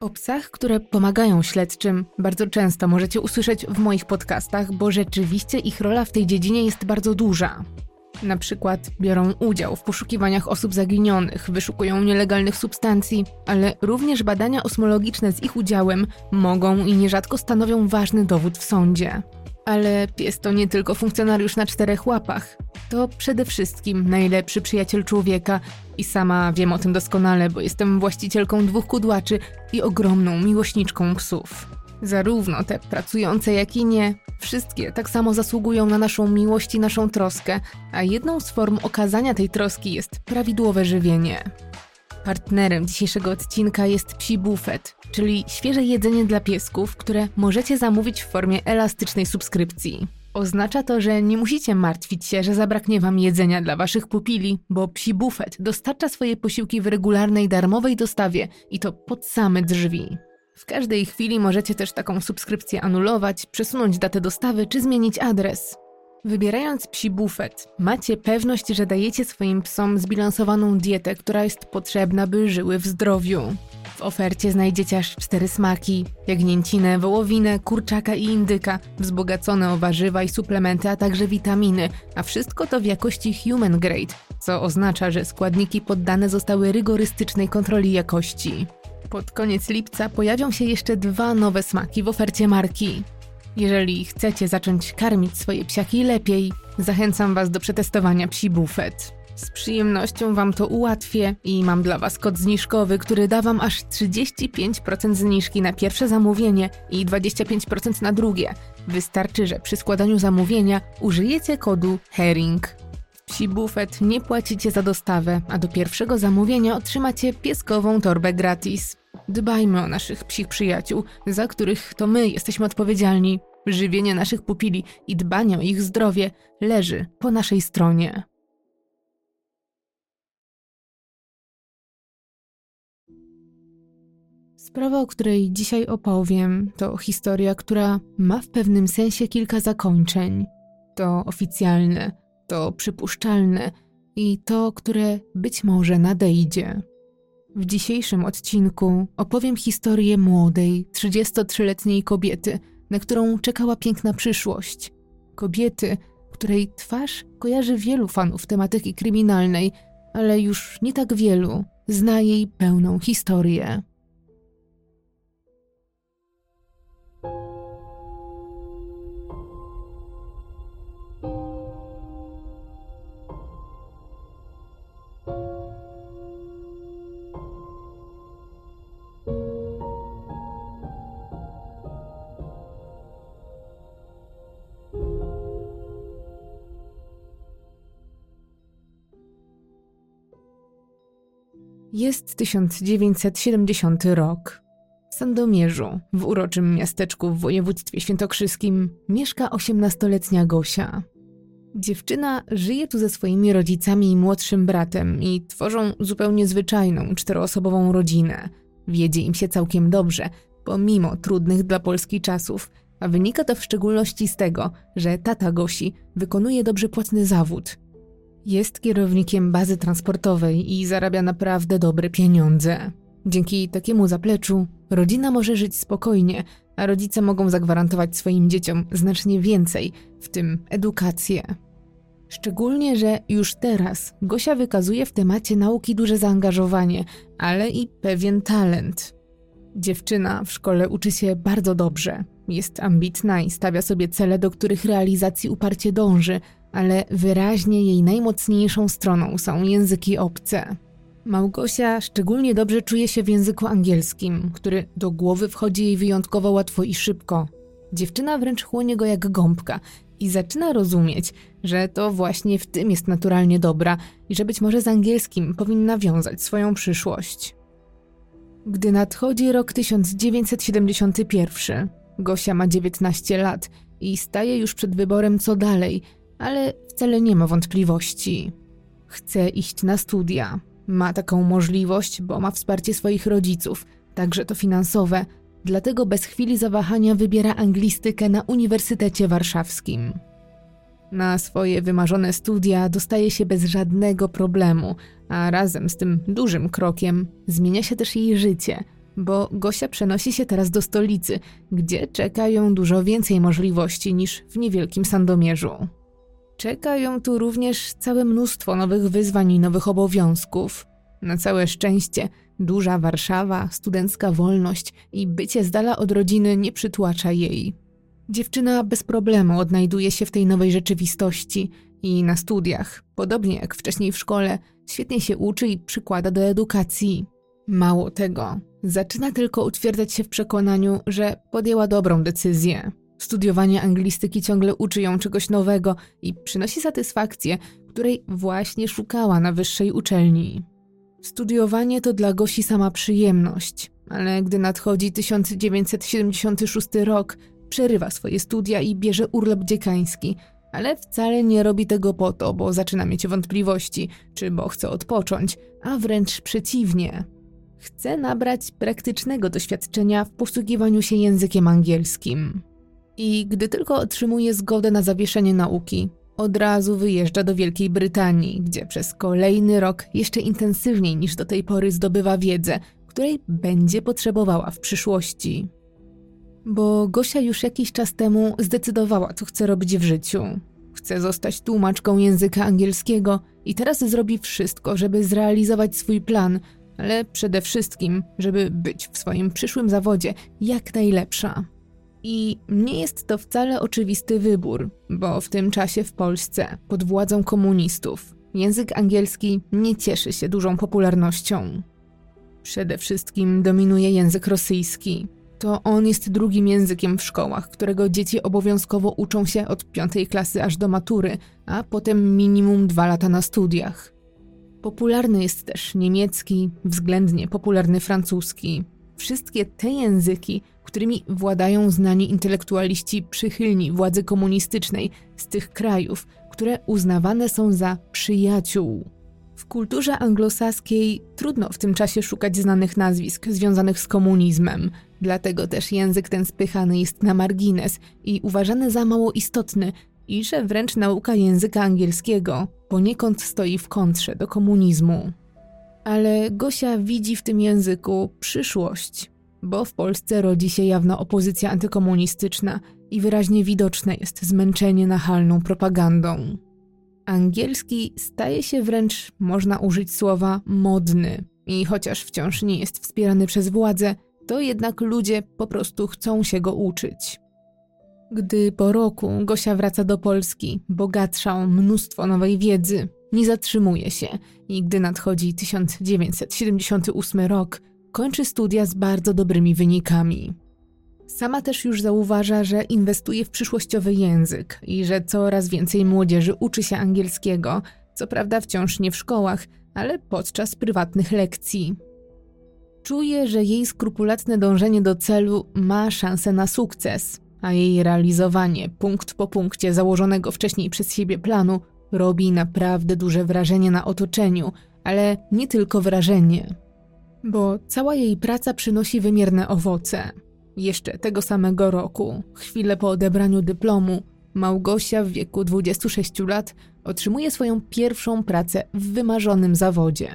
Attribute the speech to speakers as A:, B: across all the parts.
A: O psach, które pomagają śledczym, bardzo często możecie usłyszeć w moich podcastach, bo rzeczywiście ich rola w tej dziedzinie jest bardzo duża. Na przykład biorą udział w poszukiwaniach osób zaginionych, wyszukują nielegalnych substancji, ale również badania osmologiczne z ich udziałem mogą i nierzadko stanowią ważny dowód w sądzie. Ale pies to nie tylko funkcjonariusz na czterech łapach. To przede wszystkim najlepszy przyjaciel człowieka i sama wiem o tym doskonale, bo jestem właścicielką dwóch kudłaczy i ogromną miłośniczką psów. Zarówno te pracujące, jak i nie, wszystkie tak samo zasługują na naszą miłość i naszą troskę, a jedną z form okazania tej troski jest prawidłowe żywienie. Partnerem dzisiejszego odcinka jest Psi Buffet, czyli świeże jedzenie dla piesków, które możecie zamówić w formie elastycznej subskrypcji. Oznacza to, że nie musicie martwić się, że zabraknie wam jedzenia dla waszych pupili, bo Psi Buffet dostarcza swoje posiłki w regularnej darmowej dostawie i to pod same drzwi. W każdej chwili możecie też taką subskrypcję anulować, przesunąć datę dostawy czy zmienić adres. Wybierając psi bufet, macie pewność, że dajecie swoim psom zbilansowaną dietę, która jest potrzebna, by żyły w zdrowiu. W ofercie znajdziecie aż cztery smaki: jagnięcinę, wołowinę, kurczaka i indyka, wzbogacone o warzywa i suplementy, a także witaminy, a wszystko to w jakości human grade, co oznacza, że składniki poddane zostały rygorystycznej kontroli jakości. Pod koniec lipca pojawią się jeszcze dwa nowe smaki w ofercie marki. Jeżeli chcecie zacząć karmić swoje psiaki lepiej, zachęcam Was do przetestowania psi bufet. Z przyjemnością Wam to ułatwię i mam dla Was kod zniżkowy, który da Wam aż 35% zniżki na pierwsze zamówienie i 25% na drugie. Wystarczy, że przy składaniu zamówienia użyjecie kodu HERING. Psi bufet nie płacicie za dostawę, a do pierwszego zamówienia otrzymacie pieskową torbę gratis. Dbajmy o naszych psich przyjaciół, za których to my jesteśmy odpowiedzialni. Żywienie naszych pupili i dbanie o ich zdrowie leży po naszej stronie. Sprawa, o której dzisiaj opowiem, to historia, która ma w pewnym sensie kilka zakończeń. To oficjalne, to przypuszczalne i to, które być może nadejdzie. W dzisiejszym odcinku opowiem historię młodej, 33-letniej kobiety, na którą czekała piękna przyszłość. Kobiety, której twarz kojarzy wielu fanów tematyki kryminalnej, ale już nie tak wielu zna jej pełną historię. Jest 1970 rok. W Sandomierzu, w uroczym miasteczku w województwie świętokrzyskim, mieszka 18-letnia Gosia. Dziewczyna żyje tu ze swoimi rodzicami i młodszym bratem i tworzą zupełnie zwyczajną, czteroosobową rodzinę. Wiedzie im się całkiem dobrze, pomimo trudnych dla Polski czasów, a wynika to w szczególności z tego, że tata Gosi wykonuje dobrze płatny zawód – jest kierownikiem bazy transportowej i zarabia naprawdę dobre pieniądze. Dzięki takiemu zapleczu rodzina może żyć spokojnie, a rodzice mogą zagwarantować swoim dzieciom znacznie więcej, w tym edukację. Szczególnie, że już teraz Gosia wykazuje w temacie nauki duże zaangażowanie, ale i pewien talent. Dziewczyna w szkole uczy się bardzo dobrze. Jest ambitna i stawia sobie cele, do których realizacji uparcie dąży, ale wyraźnie jej najmocniejszą stroną są języki obce. Małgosia szczególnie dobrze czuje się w języku angielskim, który do głowy wchodzi jej wyjątkowo łatwo i szybko. Dziewczyna wręcz chłonie go jak gąbka i zaczyna rozumieć, że to właśnie w tym jest naturalnie dobra i że być może z angielskim powinna wiązać swoją przyszłość. Gdy nadchodzi rok 1971, Gosia ma 19 lat i staje już przed wyborem co dalej – ale wcale nie ma wątpliwości. Chce iść na studia. Ma taką możliwość, bo ma wsparcie swoich rodziców, także to finansowe, dlatego bez chwili zawahania wybiera anglistykę na Uniwersytecie Warszawskim. Na swoje wymarzone studia dostaje się bez żadnego problemu, a razem z tym dużym krokiem zmienia się też jej życie, bo Gosia przenosi się teraz do stolicy, gdzie czeka ją dużo więcej możliwości niż w niewielkim Sandomierzu. Czeka ją tu również całe mnóstwo nowych wyzwań i nowych obowiązków. Na całe szczęście, duża Warszawa, studencka wolność i bycie z dala od rodziny nie przytłacza jej. Dziewczyna bez problemu odnajduje się w tej nowej rzeczywistości i na studiach, podobnie jak wcześniej w szkole, świetnie się uczy i przykłada do edukacji. Mało tego, zaczyna tylko utwierdzać się w przekonaniu, że podjęła dobrą decyzję. Studiowanie anglistyki ciągle uczy ją czegoś nowego i przynosi satysfakcję, której właśnie szukała na wyższej uczelni. Studiowanie to dla Gosi sama przyjemność, ale gdy nadchodzi 1976 rok, przerywa swoje studia i bierze urlop dziekański, ale wcale nie robi tego po to, bo zaczyna mieć wątpliwości, czy bo chce odpocząć, a wręcz przeciwnie. Chce nabrać praktycznego doświadczenia w posługiwaniu się językiem angielskim. I gdy tylko otrzymuje zgodę na zawieszenie nauki, od razu wyjeżdża do Wielkiej Brytanii, gdzie przez kolejny rok jeszcze intensywniej niż do tej pory zdobywa wiedzę, której będzie potrzebowała w przyszłości. Bo Gosia już jakiś czas temu zdecydowała, co chce robić w życiu. Chce zostać tłumaczką języka angielskiego i teraz zrobi wszystko, żeby zrealizować swój plan, ale przede wszystkim, żeby być w swoim przyszłym zawodzie jak najlepsza. I nie jest to wcale oczywisty wybór, bo w tym czasie w Polsce, pod władzą komunistów, język angielski nie cieszy się dużą popularnością. Przede wszystkim dominuje język rosyjski. To on jest drugim językiem w szkołach, którego dzieci obowiązkowo uczą się od piątej klasy aż do matury, a potem minimum dwa lata na studiach. Popularny jest też niemiecki, względnie popularny francuski. Wszystkie te języki którymi władają znani intelektualiści przychylni władzy komunistycznej z tych krajów, które uznawane są za przyjaciół. W kulturze anglosaskiej trudno w tym czasie szukać znanych nazwisk związanych z komunizmem, dlatego też język ten spychany jest na margines i uważany za mało istotny, i że wręcz nauka języka angielskiego poniekąd stoi w kontrze do komunizmu. Ale Gosia widzi w tym języku przyszłość bo w Polsce rodzi się jawna opozycja antykomunistyczna i wyraźnie widoczne jest zmęczenie nachalną propagandą. Angielski staje się wręcz, można użyć słowa, modny i chociaż wciąż nie jest wspierany przez władze, to jednak ludzie po prostu chcą się go uczyć. Gdy po roku Gosia wraca do Polski, bogatsza o mnóstwo nowej wiedzy, nie zatrzymuje się i gdy nadchodzi 1978 rok, kończy studia z bardzo dobrymi wynikami. Sama też już zauważa, że inwestuje w przyszłościowy język i że coraz więcej młodzieży uczy się angielskiego, co prawda wciąż nie w szkołach, ale podczas prywatnych lekcji. Czuje, że jej skrupulatne dążenie do celu ma szansę na sukces, a jej realizowanie punkt po punkcie założonego wcześniej przez siebie planu robi naprawdę duże wrażenie na otoczeniu, ale nie tylko wrażenie bo cała jej praca przynosi wymierne owoce. Jeszcze tego samego roku, chwilę po odebraniu dyplomu, Małgosia w wieku 26 lat otrzymuje swoją pierwszą pracę w wymarzonym zawodzie.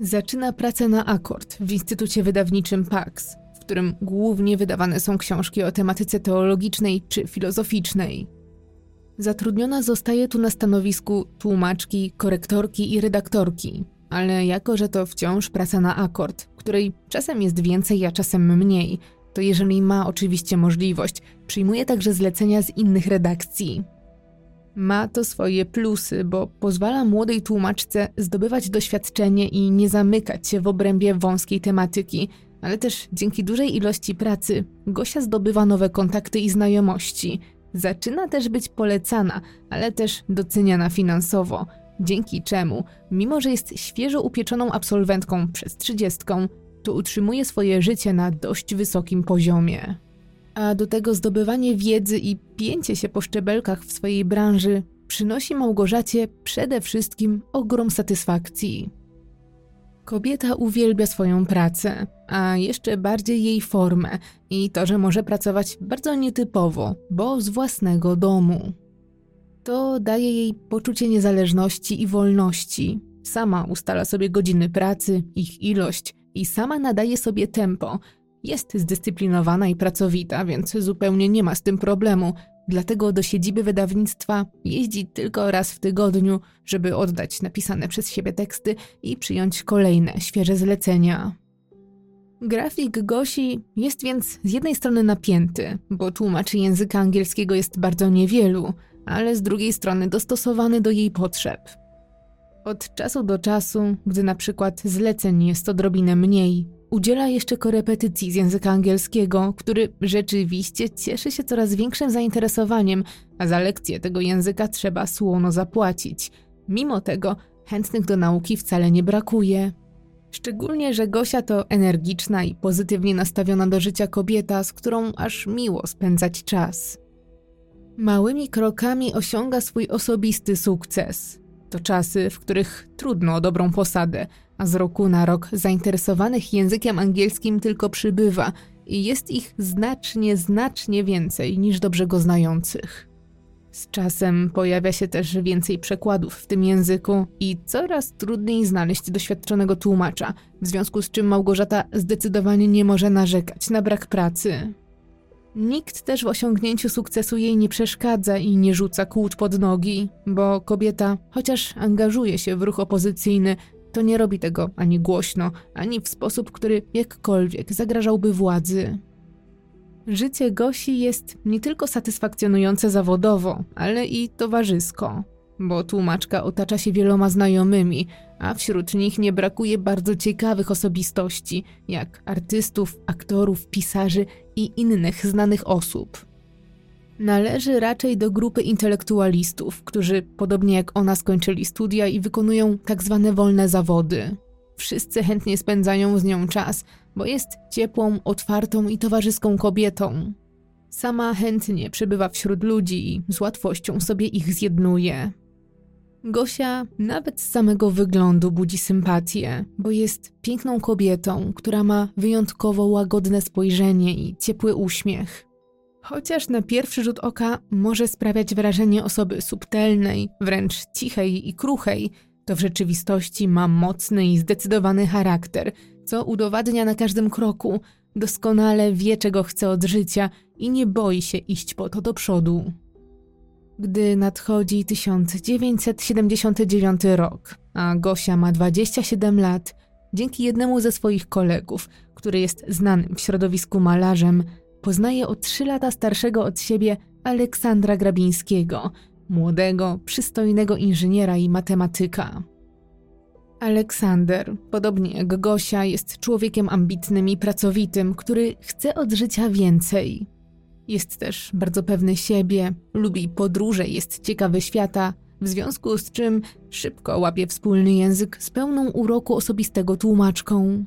A: Zaczyna pracę na akord w Instytucie Wydawniczym PAX, w którym głównie wydawane są książki o tematyce teologicznej czy filozoficznej. Zatrudniona zostaje tu na stanowisku tłumaczki, korektorki i redaktorki, ale jako, że to wciąż praca na akord, której czasem jest więcej, a czasem mniej, to jeżeli ma oczywiście możliwość, przyjmuje także zlecenia z innych redakcji. Ma to swoje plusy, bo pozwala młodej tłumaczce zdobywać doświadczenie i nie zamykać się w obrębie wąskiej tematyki, ale też dzięki dużej ilości pracy Gosia zdobywa nowe kontakty i znajomości. Zaczyna też być polecana, ale też doceniana finansowo, dzięki czemu, mimo że jest świeżo upieczoną absolwentką przez trzydziestką, to utrzymuje swoje życie na dość wysokim poziomie. A do tego zdobywanie wiedzy i pięcie się po szczebelkach w swojej branży przynosi Małgorzacie przede wszystkim ogrom satysfakcji. Kobieta uwielbia swoją pracę, a jeszcze bardziej jej formę i to, że może pracować bardzo nietypowo, bo z własnego domu. To daje jej poczucie niezależności i wolności. Sama ustala sobie godziny pracy, ich ilość i sama nadaje sobie tempo. Jest zdyscyplinowana i pracowita, więc zupełnie nie ma z tym problemu. Dlatego do siedziby wydawnictwa jeździ tylko raz w tygodniu, żeby oddać napisane przez siebie teksty i przyjąć kolejne, świeże zlecenia. Grafik Gosi jest więc z jednej strony napięty, bo tłumaczy języka angielskiego jest bardzo niewielu, ale z drugiej strony dostosowany do jej potrzeb. Od czasu do czasu, gdy na przykład zleceń jest odrobinę mniej, udziela jeszcze korepetycji z języka angielskiego, który rzeczywiście cieszy się coraz większym zainteresowaniem, a za lekcję tego języka trzeba słono zapłacić. Mimo tego chętnych do nauki wcale nie brakuje. Szczególnie, że Gosia to energiczna i pozytywnie nastawiona do życia kobieta, z którą aż miło spędzać czas. Małymi krokami osiąga swój osobisty sukces. To czasy, w których trudno o dobrą posadę, a z roku na rok zainteresowanych językiem angielskim tylko przybywa i jest ich znacznie, znacznie więcej niż dobrze go znających. Z czasem pojawia się też więcej przekładów w tym języku i coraz trudniej znaleźć doświadczonego tłumacza, w związku z czym Małgorzata zdecydowanie nie może narzekać na brak pracy. Nikt też w osiągnięciu sukcesu jej nie przeszkadza i nie rzuca kłód pod nogi, bo kobieta, chociaż angażuje się w ruch opozycyjny, to nie robi tego ani głośno, ani w sposób, który jakkolwiek zagrażałby władzy. Życie Gosi jest nie tylko satysfakcjonujące zawodowo, ale i towarzysko, bo tłumaczka otacza się wieloma znajomymi, a wśród nich nie brakuje bardzo ciekawych osobistości, jak artystów, aktorów, pisarzy i innych znanych osób. Należy raczej do grupy intelektualistów, którzy, podobnie jak ona, skończyli studia i wykonują tak zwane wolne zawody. Wszyscy chętnie spędzają z nią czas, bo jest ciepłą, otwartą i towarzyską kobietą. Sama chętnie przebywa wśród ludzi i z łatwością sobie ich zjednuje. Gosia nawet z samego wyglądu budzi sympatię, bo jest piękną kobietą, która ma wyjątkowo łagodne spojrzenie i ciepły uśmiech. Chociaż na pierwszy rzut oka może sprawiać wrażenie osoby subtelnej, wręcz cichej i kruchej, to w rzeczywistości ma mocny i zdecydowany charakter, co udowadnia na każdym kroku, doskonale wie, czego chce od życia i nie boi się iść po to do przodu. Gdy nadchodzi 1979 rok, a Gosia ma 27 lat, dzięki jednemu ze swoich kolegów, który jest znanym w środowisku malarzem, poznaje o 3 lata starszego od siebie Aleksandra Grabińskiego, młodego, przystojnego inżyniera i matematyka. Aleksander, podobnie jak Gosia, jest człowiekiem ambitnym i pracowitym, który chce od życia więcej. Jest też bardzo pewny siebie, lubi podróże, jest ciekawy świata, w związku z czym szybko łapie wspólny język z pełną uroku osobistego tłumaczką.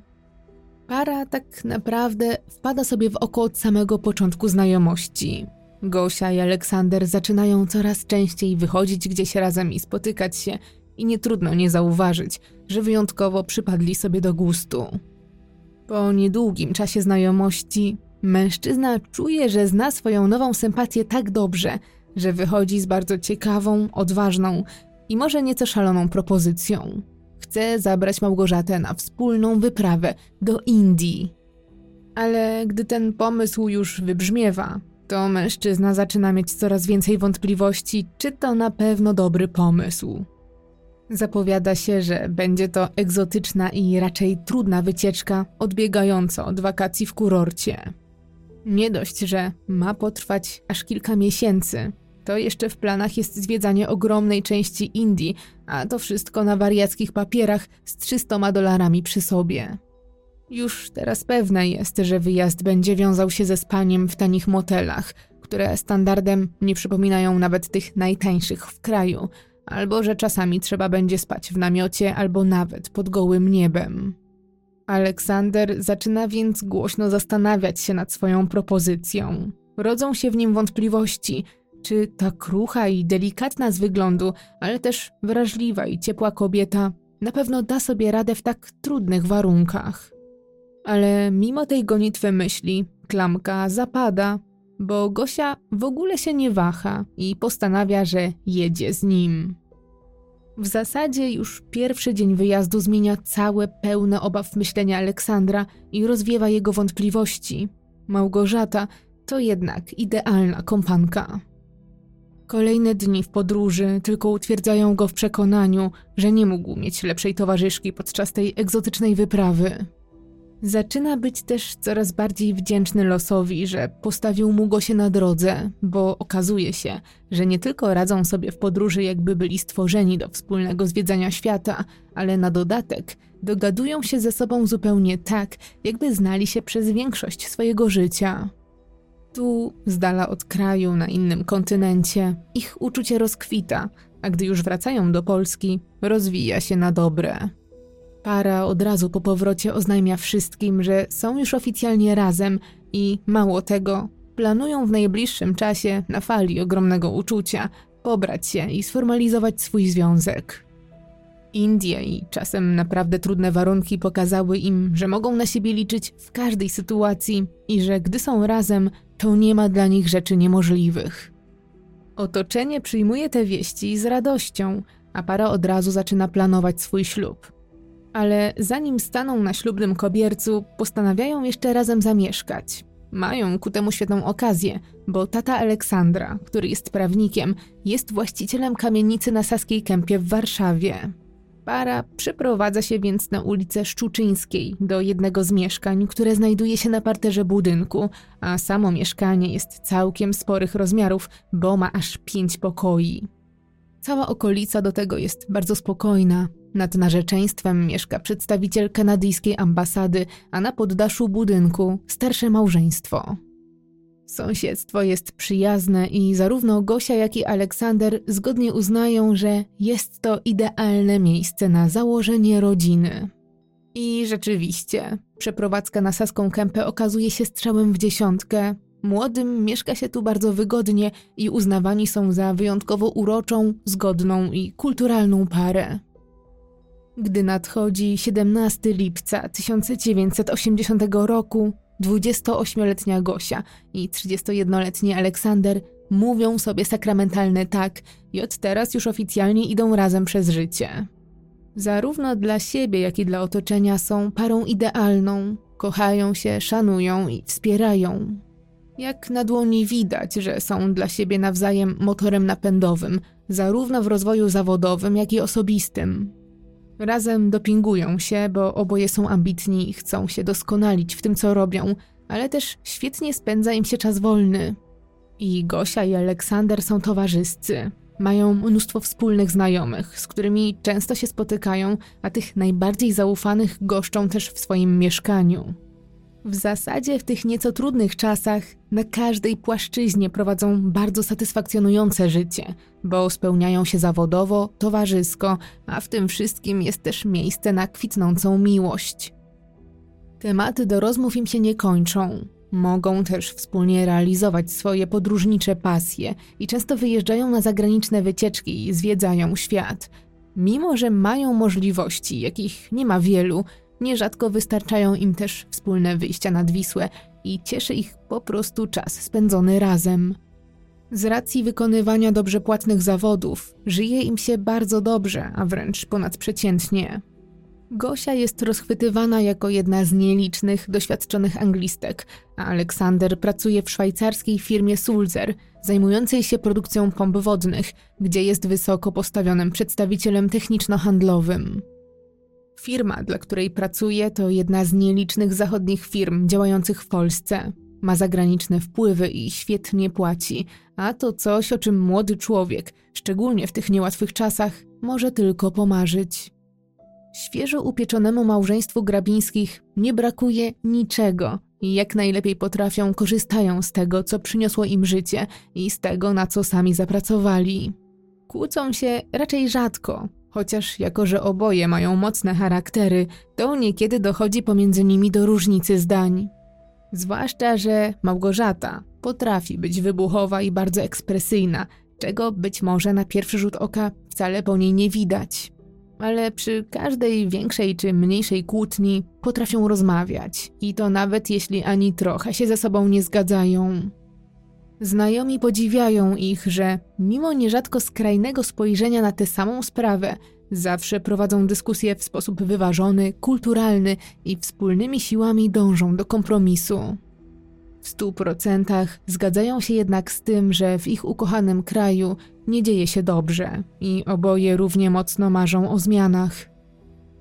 A: Para tak naprawdę wpada sobie w oko od samego początku znajomości. Gosia i Aleksander zaczynają coraz częściej wychodzić gdzieś razem i spotykać się, i nie trudno nie zauważyć, że wyjątkowo przypadli sobie do gustu. Po niedługim czasie znajomości Mężczyzna czuje, że zna swoją nową sympatię tak dobrze, że wychodzi z bardzo ciekawą, odważną i może nieco szaloną propozycją. Chce zabrać Małgorzatę na wspólną wyprawę do Indii. Ale gdy ten pomysł już wybrzmiewa, to mężczyzna zaczyna mieć coraz więcej wątpliwości, czy to na pewno dobry pomysł. Zapowiada się, że będzie to egzotyczna i raczej trudna wycieczka, odbiegająca od wakacji w kurorcie. Nie dość, że ma potrwać aż kilka miesięcy, to jeszcze w planach jest zwiedzanie ogromnej części Indii, a to wszystko na wariackich papierach z 300 dolarami przy sobie. Już teraz pewne jest, że wyjazd będzie wiązał się ze spaniem w tanich motelach, które standardem nie przypominają nawet tych najtańszych w kraju, albo że czasami trzeba będzie spać w namiocie albo nawet pod gołym niebem. Aleksander zaczyna więc głośno zastanawiać się nad swoją propozycją. Rodzą się w nim wątpliwości, czy ta krucha i delikatna z wyglądu, ale też wrażliwa i ciepła kobieta na pewno da sobie radę w tak trudnych warunkach. Ale mimo tej gonitwy myśli, klamka zapada, bo Gosia w ogóle się nie waha i postanawia, że jedzie z nim. W zasadzie już pierwszy dzień wyjazdu zmienia całe pełne obaw myślenia Aleksandra i rozwiewa jego wątpliwości. Małgorzata to jednak idealna kompanka. Kolejne dni w podróży tylko utwierdzają go w przekonaniu, że nie mógł mieć lepszej towarzyszki podczas tej egzotycznej wyprawy. Zaczyna być też coraz bardziej wdzięczny losowi, że postawił mu go się na drodze, bo okazuje się, że nie tylko radzą sobie w podróży, jakby byli stworzeni do wspólnego zwiedzania świata, ale na dodatek dogadują się ze sobą zupełnie tak, jakby znali się przez większość swojego życia. Tu, z dala od kraju, na innym kontynencie, ich uczucie rozkwita, a gdy już wracają do Polski, rozwija się na dobre. Para od razu po powrocie oznajmia wszystkim, że są już oficjalnie razem i mało tego, planują w najbliższym czasie, na fali ogromnego uczucia, pobrać się i sformalizować swój związek. Indie i czasem naprawdę trudne warunki pokazały im, że mogą na siebie liczyć w każdej sytuacji i że gdy są razem, to nie ma dla nich rzeczy niemożliwych. Otoczenie przyjmuje te wieści z radością, a para od razu zaczyna planować swój ślub. Ale zanim staną na ślubnym kobiercu, postanawiają jeszcze razem zamieszkać. Mają ku temu świetną okazję, bo tata Aleksandra, który jest prawnikiem, jest właścicielem kamienicy na Saskiej Kępie w Warszawie. Para przeprowadza się więc na ulicę Szczuczyńskiej do jednego z mieszkań, które znajduje się na parterze budynku, a samo mieszkanie jest całkiem sporych rozmiarów, bo ma aż pięć pokoi. Cała okolica do tego jest bardzo spokojna. Nad narzeczeństwem mieszka przedstawiciel kanadyjskiej ambasady, a na poddaszu budynku starsze małżeństwo. Sąsiedztwo jest przyjazne i zarówno Gosia, jak i Aleksander zgodnie uznają, że jest to idealne miejsce na założenie rodziny. I rzeczywiście, przeprowadzka na Saską Kępę okazuje się strzałem w dziesiątkę. Młodym mieszka się tu bardzo wygodnie i uznawani są za wyjątkowo uroczą, zgodną i kulturalną parę. Gdy nadchodzi 17 lipca 1980 roku, 28-letnia Gosia i 31-letni Aleksander mówią sobie sakramentalne tak i od teraz już oficjalnie idą razem przez życie. Zarówno dla siebie, jak i dla otoczenia są parą idealną, kochają się, szanują i wspierają. Jak na dłoni widać, że są dla siebie nawzajem motorem napędowym, zarówno w rozwoju zawodowym, jak i osobistym. Razem dopingują się, bo oboje są ambitni i chcą się doskonalić w tym, co robią, ale też świetnie spędza im się czas wolny. I Gosia i Aleksander są towarzyscy. Mają mnóstwo wspólnych znajomych, z którymi często się spotykają, a tych najbardziej zaufanych goszczą też w swoim mieszkaniu. W zasadzie w tych nieco trudnych czasach na każdej płaszczyźnie prowadzą bardzo satysfakcjonujące życie, bo spełniają się zawodowo, towarzysko, a w tym wszystkim jest też miejsce na kwitnącą miłość. Tematy do rozmów im się nie kończą. Mogą też wspólnie realizować swoje podróżnicze pasje i często wyjeżdżają na zagraniczne wycieczki i zwiedzają świat. Mimo, że mają możliwości, jakich nie ma wielu, Nierzadko wystarczają im też wspólne wyjścia nad Wisłę i cieszy ich po prostu czas spędzony razem. Z racji wykonywania dobrze płatnych zawodów, żyje im się bardzo dobrze, a wręcz ponadprzeciętnie. Gosia jest rozchwytywana jako jedna z nielicznych, doświadczonych anglistek, a Aleksander pracuje w szwajcarskiej firmie Sulzer, zajmującej się produkcją pomp wodnych, gdzie jest wysoko postawionym przedstawicielem techniczno-handlowym. Firma, dla której pracuje, to jedna z nielicznych zachodnich firm działających w Polsce. Ma zagraniczne wpływy i świetnie płaci, a to coś, o czym młody człowiek, szczególnie w tych niełatwych czasach, może tylko pomarzyć. Świeżo upieczonemu małżeństwu Grabińskich nie brakuje niczego i jak najlepiej potrafią korzystają z tego, co przyniosło im życie i z tego, na co sami zapracowali. Kłócą się raczej rzadko, Chociaż jako, że oboje mają mocne charaktery, to niekiedy dochodzi pomiędzy nimi do różnicy zdań. Zwłaszcza, że Małgorzata potrafi być wybuchowa i bardzo ekspresyjna, czego być może na pierwszy rzut oka wcale po niej nie widać. Ale przy każdej większej czy mniejszej kłótni potrafią rozmawiać, i to nawet jeśli ani trochę się ze sobą nie zgadzają. Znajomi podziwiają ich, że mimo nierzadko skrajnego spojrzenia na tę samą sprawę, zawsze prowadzą dyskusję w sposób wyważony, kulturalny i wspólnymi siłami dążą do kompromisu. W stu procentach zgadzają się jednak z tym, że w ich ukochanym kraju nie dzieje się dobrze i oboje równie mocno marzą o zmianach.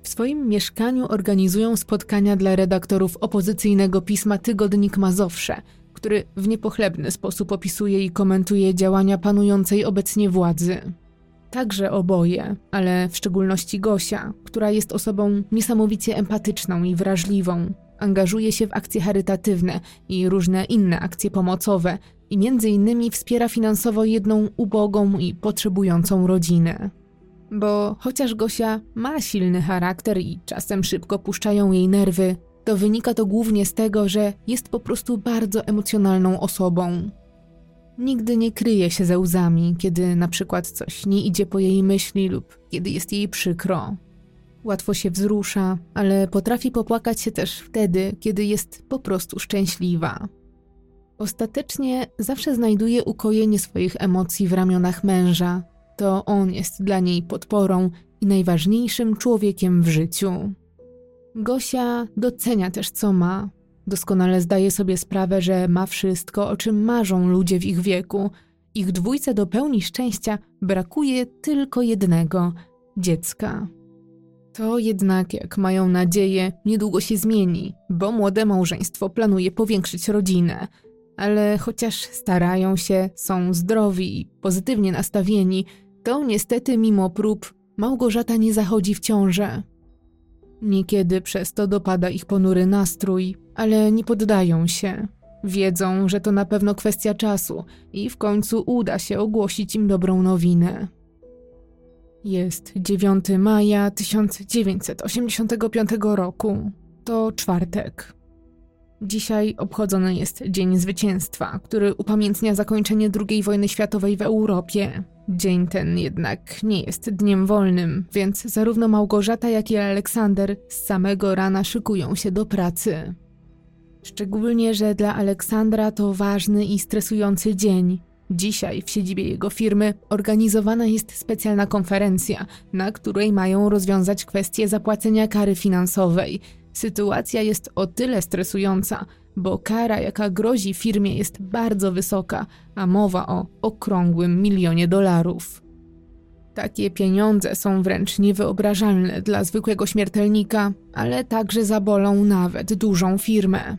A: W swoim mieszkaniu organizują spotkania dla redaktorów opozycyjnego pisma Tygodnik Mazowsze, który w niepochlebny sposób opisuje i komentuje działania panującej obecnie władzy. Także oboje, ale w szczególności Gosia, która jest osobą niesamowicie empatyczną i wrażliwą, angażuje się w akcje charytatywne i różne inne akcje pomocowe i między innymi wspiera finansowo jedną ubogą i potrzebującą rodzinę. Bo chociaż Gosia ma silny charakter i czasem szybko puszczają jej nerwy, to wynika to głównie z tego, że jest po prostu bardzo emocjonalną osobą. Nigdy nie kryje się ze łzami, kiedy na przykład coś nie idzie po jej myśli lub kiedy jest jej przykro. Łatwo się wzrusza, ale potrafi popłakać się też wtedy, kiedy jest po prostu szczęśliwa. Ostatecznie zawsze znajduje ukojenie swoich emocji w ramionach męża. To on jest dla niej podporą i najważniejszym człowiekiem w życiu. Gosia docenia też, co ma. Doskonale zdaje sobie sprawę, że ma wszystko, o czym marzą ludzie w ich wieku. Ich dwójce do pełni szczęścia brakuje tylko jednego dziecka. To jednak, jak mają nadzieję, niedługo się zmieni, bo młode małżeństwo planuje powiększyć rodzinę. Ale chociaż starają się, są zdrowi i pozytywnie nastawieni, to niestety mimo prób Małgorzata nie zachodzi w ciążę. Niekiedy przez to dopada ich ponury nastrój, ale nie poddają się. Wiedzą, że to na pewno kwestia czasu i w końcu uda się ogłosić im dobrą nowinę. Jest 9 maja 1985 roku. To czwartek. Dzisiaj obchodzony jest Dzień Zwycięstwa, który upamiętnia zakończenie II wojny światowej w Europie. Dzień ten jednak nie jest dniem wolnym, więc zarówno Małgorzata, jak i Aleksander z samego rana szykują się do pracy. Szczególnie, że dla Aleksandra to ważny i stresujący dzień. Dzisiaj w siedzibie jego firmy organizowana jest specjalna konferencja, na której mają rozwiązać kwestię zapłacenia kary finansowej. Sytuacja jest o tyle stresująca, bo kara, jaka grozi firmie, jest bardzo wysoka, a mowa o okrągłym milionie dolarów. Takie pieniądze są wręcz niewyobrażalne dla zwykłego śmiertelnika, ale także zabolą nawet dużą firmę.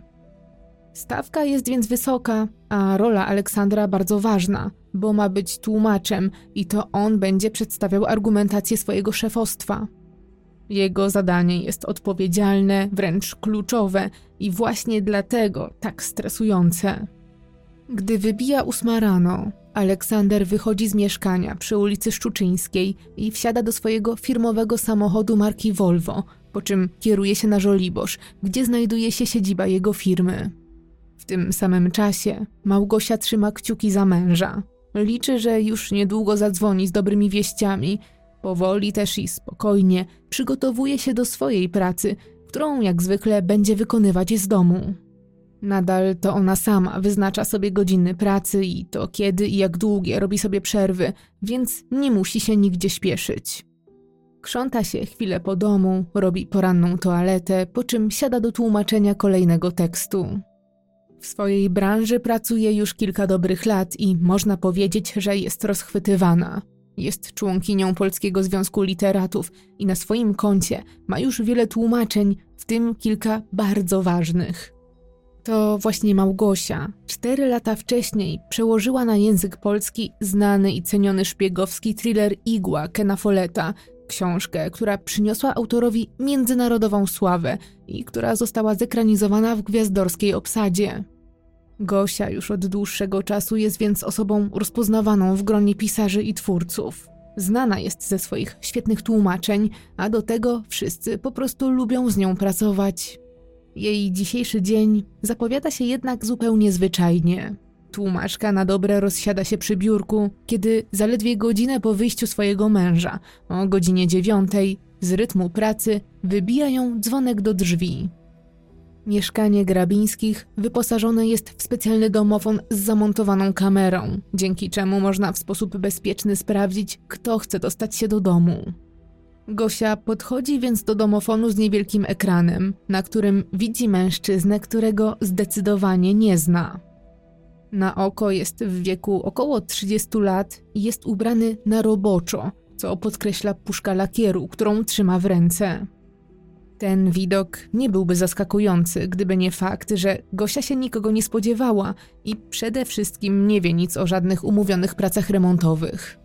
A: Stawka jest więc wysoka, a rola Aleksandra bardzo ważna, bo ma być tłumaczem i to on będzie przedstawiał argumentację swojego szefostwa. Jego zadanie jest odpowiedzialne, wręcz kluczowe i właśnie dlatego tak stresujące. Gdy wybija ósma rano, Aleksander wychodzi z mieszkania przy ulicy Szczuczyńskiej i wsiada do swojego firmowego samochodu marki Volvo, po czym kieruje się na Żoliborz, gdzie znajduje się siedziba jego firmy. W tym samym czasie Małgosia trzyma kciuki za męża. Liczy, że już niedługo zadzwoni z dobrymi wieściami. Powoli też i spokojnie przygotowuje się do swojej pracy, którą jak zwykle będzie wykonywać z domu. Nadal to ona sama wyznacza sobie godziny pracy i to kiedy i jak długie robi sobie przerwy, więc nie musi się nigdzie śpieszyć. Krząta się chwilę po domu, robi poranną toaletę, po czym siada do tłumaczenia kolejnego tekstu. W swojej branży pracuje już kilka dobrych lat i można powiedzieć, że jest rozchwytywana. Jest członkinią Polskiego Związku Literatów i na swoim koncie ma już wiele tłumaczeń, w tym kilka bardzo ważnych. To właśnie Małgosia, cztery lata wcześniej, przełożyła na język polski znany i ceniony szpiegowski thriller Igła Kena Folletta, książkę, która przyniosła autorowi międzynarodową sławę i która została zekranizowana w gwiazdorskiej obsadzie. Gosia już od dłuższego czasu jest więc osobą rozpoznawaną w gronie pisarzy i twórców. Znana jest ze swoich świetnych tłumaczeń, a do tego wszyscy po prostu lubią z nią pracować. Jej dzisiejszy dzień zapowiada się jednak zupełnie zwyczajnie. Tłumaczka na dobre rozsiada się przy biurku, kiedy zaledwie godzinę po wyjściu swojego męża, o godzinie dziewiątej, z rytmu pracy wybija ją dzwonek do drzwi. Mieszkanie Grabińskich wyposażone jest w specjalny domofon z zamontowaną kamerą, dzięki czemu można w sposób bezpieczny sprawdzić, kto chce dostać się do domu. Gosia podchodzi więc do domofonu z niewielkim ekranem, na którym widzi mężczyznę, którego zdecydowanie nie zna. Na oko jest w wieku około 30 lat i jest ubrany na roboczo, co podkreśla puszka lakieru, którą trzyma w ręce. Ten widok nie byłby zaskakujący, gdyby nie fakt, że Gosia się nikogo nie spodziewała i przede wszystkim nie wie nic o żadnych umówionych pracach remontowych.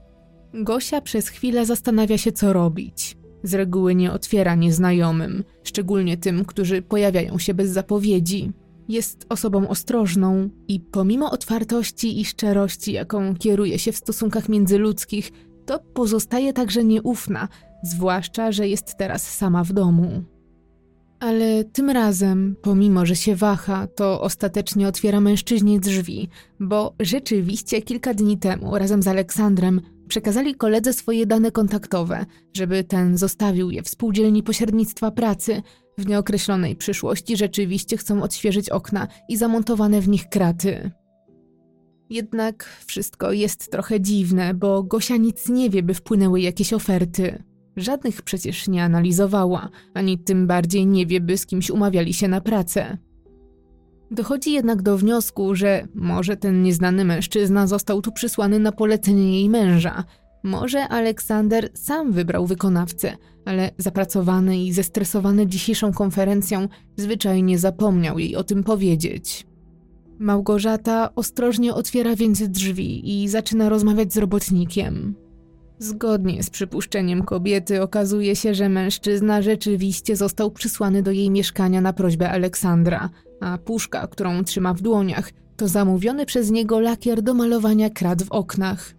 A: Gosia przez chwilę zastanawia się, co robić. Z reguły nie otwiera nieznajomym, szczególnie tym, którzy pojawiają się bez zapowiedzi. Jest osobą ostrożną i pomimo otwartości i szczerości, jaką kieruje się w stosunkach międzyludzkich, to pozostaje także nieufna, zwłaszcza, że jest teraz sama w domu. Ale tym razem, pomimo że się waha, to ostatecznie otwiera mężczyźnie drzwi, bo rzeczywiście kilka dni temu razem z Aleksandrem przekazali koledze swoje dane kontaktowe, żeby ten zostawił je w spółdzielni pośrednictwa pracy. W nieokreślonej przyszłości rzeczywiście chcą odświeżyć okna i zamontowane w nich kraty. Jednak wszystko jest trochę dziwne, bo Gosia nic nie wie, by wpłynęły jakieś oferty. Żadnych przecież nie analizowała, ani tym bardziej nie wie, by z kimś umawiali się na pracę. Dochodzi jednak do wniosku, że może ten nieznany mężczyzna został tu przysłany na polecenie jej męża. Może Aleksander sam wybrał wykonawcę, ale zapracowany i zestresowany dzisiejszą konferencją zwyczajnie zapomniał jej o tym powiedzieć. Małgorzata ostrożnie otwiera więc drzwi i zaczyna rozmawiać z robotnikiem. Zgodnie z przypuszczeniem kobiety okazuje się, że mężczyzna rzeczywiście został przysłany do jej mieszkania na prośbę Aleksandra, a puszka, którą trzyma w dłoniach, to zamówiony przez niego lakier do malowania krat w oknach.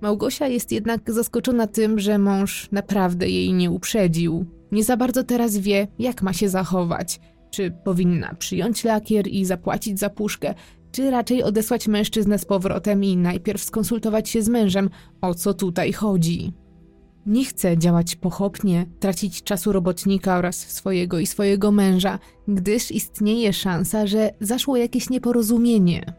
A: Małgosia jest jednak zaskoczona tym, że mąż naprawdę jej nie uprzedził. Nie za bardzo teraz wie, jak ma się zachować. Czy powinna przyjąć lakier i zapłacić za puszkę, czy raczej odesłać mężczyznę z powrotem i najpierw skonsultować się z mężem, o co tutaj chodzi. Nie chce działać pochopnie, tracić czasu robotnika oraz swojego i swojego męża, gdyż istnieje szansa, że zaszło jakieś nieporozumienie.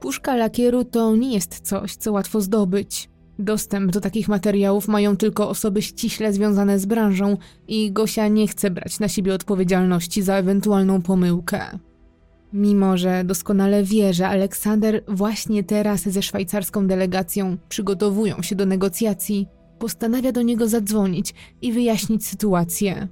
A: Puszka lakieru to nie jest coś, co łatwo zdobyć. Dostęp do takich materiałów mają tylko osoby ściśle związane z branżą i Gosia nie chce brać na siebie odpowiedzialności za ewentualną pomyłkę. Mimo, że doskonale wie, że Aleksander właśnie teraz ze szwajcarską delegacją przygotowują się do negocjacji, postanawia do niego zadzwonić i wyjaśnić sytuację.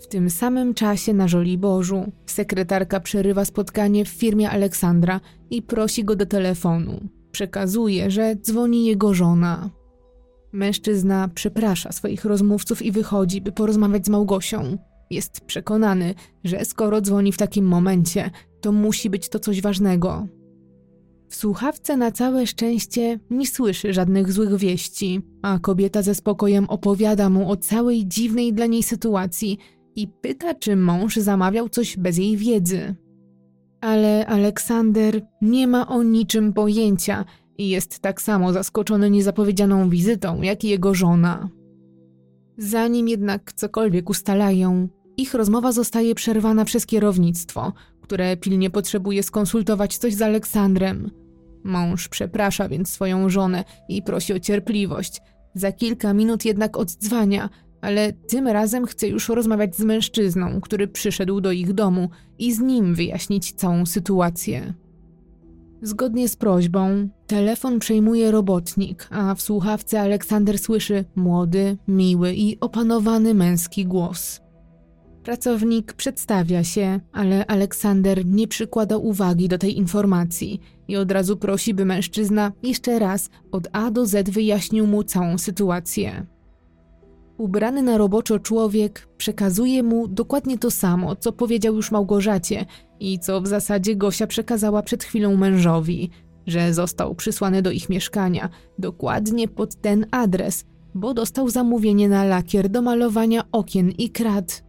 A: W tym samym czasie na Żoliborzu sekretarka przerywa spotkanie w firmie Aleksandra i prosi go do telefonu. Przekazuje, że dzwoni jego żona. Mężczyzna przeprasza swoich rozmówców i wychodzi, by porozmawiać z Małgosią. Jest przekonany, że skoro dzwoni w takim momencie, to musi być to coś ważnego. W słuchawce na całe szczęście nie słyszy żadnych złych wieści, a kobieta ze spokojem opowiada mu o całej dziwnej dla niej sytuacji i pyta, czy mąż zamawiał coś bez jej wiedzy. Ale Aleksander nie ma o niczym pojęcia i jest tak samo zaskoczony niezapowiedzianą wizytą, jak i jego żona. Zanim jednak cokolwiek ustalają, ich rozmowa zostaje przerwana przez kierownictwo, które pilnie potrzebuje skonsultować coś z Aleksandrem. Mąż przeprasza więc swoją żonę i prosi o cierpliwość. Za kilka minut jednak oddzwania, ale tym razem chce już rozmawiać z mężczyzną, który przyszedł do ich domu i z nim wyjaśnić całą sytuację. Zgodnie z prośbą, telefon przejmuje robotnik, a w słuchawce Aleksander słyszy młody, miły i opanowany męski głos. Pracownik przedstawia się, ale Aleksander nie przykłada uwagi do tej informacji i od razu prosi, by mężczyzna jeszcze raz od A do Z wyjaśnił mu całą sytuację. Ubrany na roboczo człowiek przekazuje mu dokładnie to samo, co powiedział już Małgorzacie i co w zasadzie Gosia przekazała przed chwilą mężowi, że został przysłany do ich mieszkania dokładnie pod ten adres, bo dostał zamówienie na lakier do malowania okien i krat.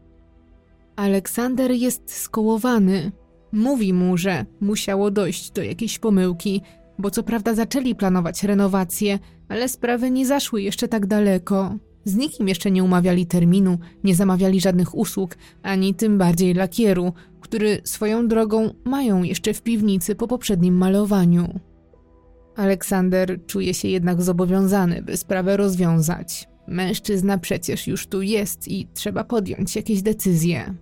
A: Aleksander jest skołowany. Mówi mu, że musiało dojść do jakiejś pomyłki, bo co prawda zaczęli planować renowację, ale sprawy nie zaszły jeszcze tak daleko. Z nikim jeszcze nie umawiali terminu, nie zamawiali żadnych usług, ani tym bardziej lakieru, który swoją drogą mają jeszcze w piwnicy po poprzednim malowaniu. Aleksander czuje się jednak zobowiązany, by sprawę rozwiązać. Mężczyzna przecież już tu jest i trzeba podjąć jakieś decyzje.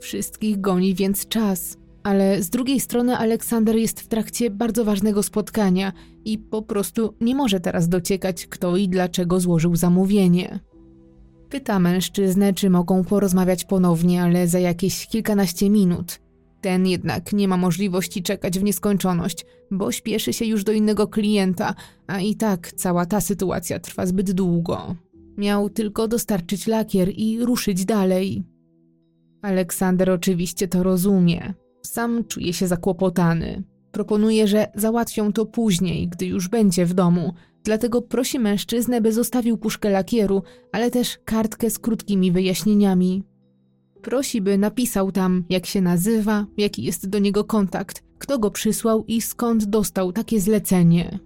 A: Wszystkich goni więc czas, ale z drugiej strony Aleksander jest w trakcie bardzo ważnego spotkania i po prostu nie może teraz dociekać, kto i dlaczego złożył zamówienie. Pyta mężczyznę, czy mogą porozmawiać ponownie, ale za jakieś kilkanaście minut. Ten jednak nie ma możliwości czekać w nieskończoność, bo śpieszy się już do innego klienta, a i tak cała ta sytuacja trwa zbyt długo. Miał tylko dostarczyć lakier i ruszyć dalej. Aleksander oczywiście to rozumie. Sam czuje się zakłopotany. Proponuje, że załatwią to później, gdy już będzie w domu, dlatego prosi mężczyznę, by zostawił puszkę lakieru, ale też kartkę z krótkimi wyjaśnieniami. Prosi, by napisał tam, jak się nazywa, jaki jest do niego kontakt, kto go przysłał i skąd dostał takie zlecenie.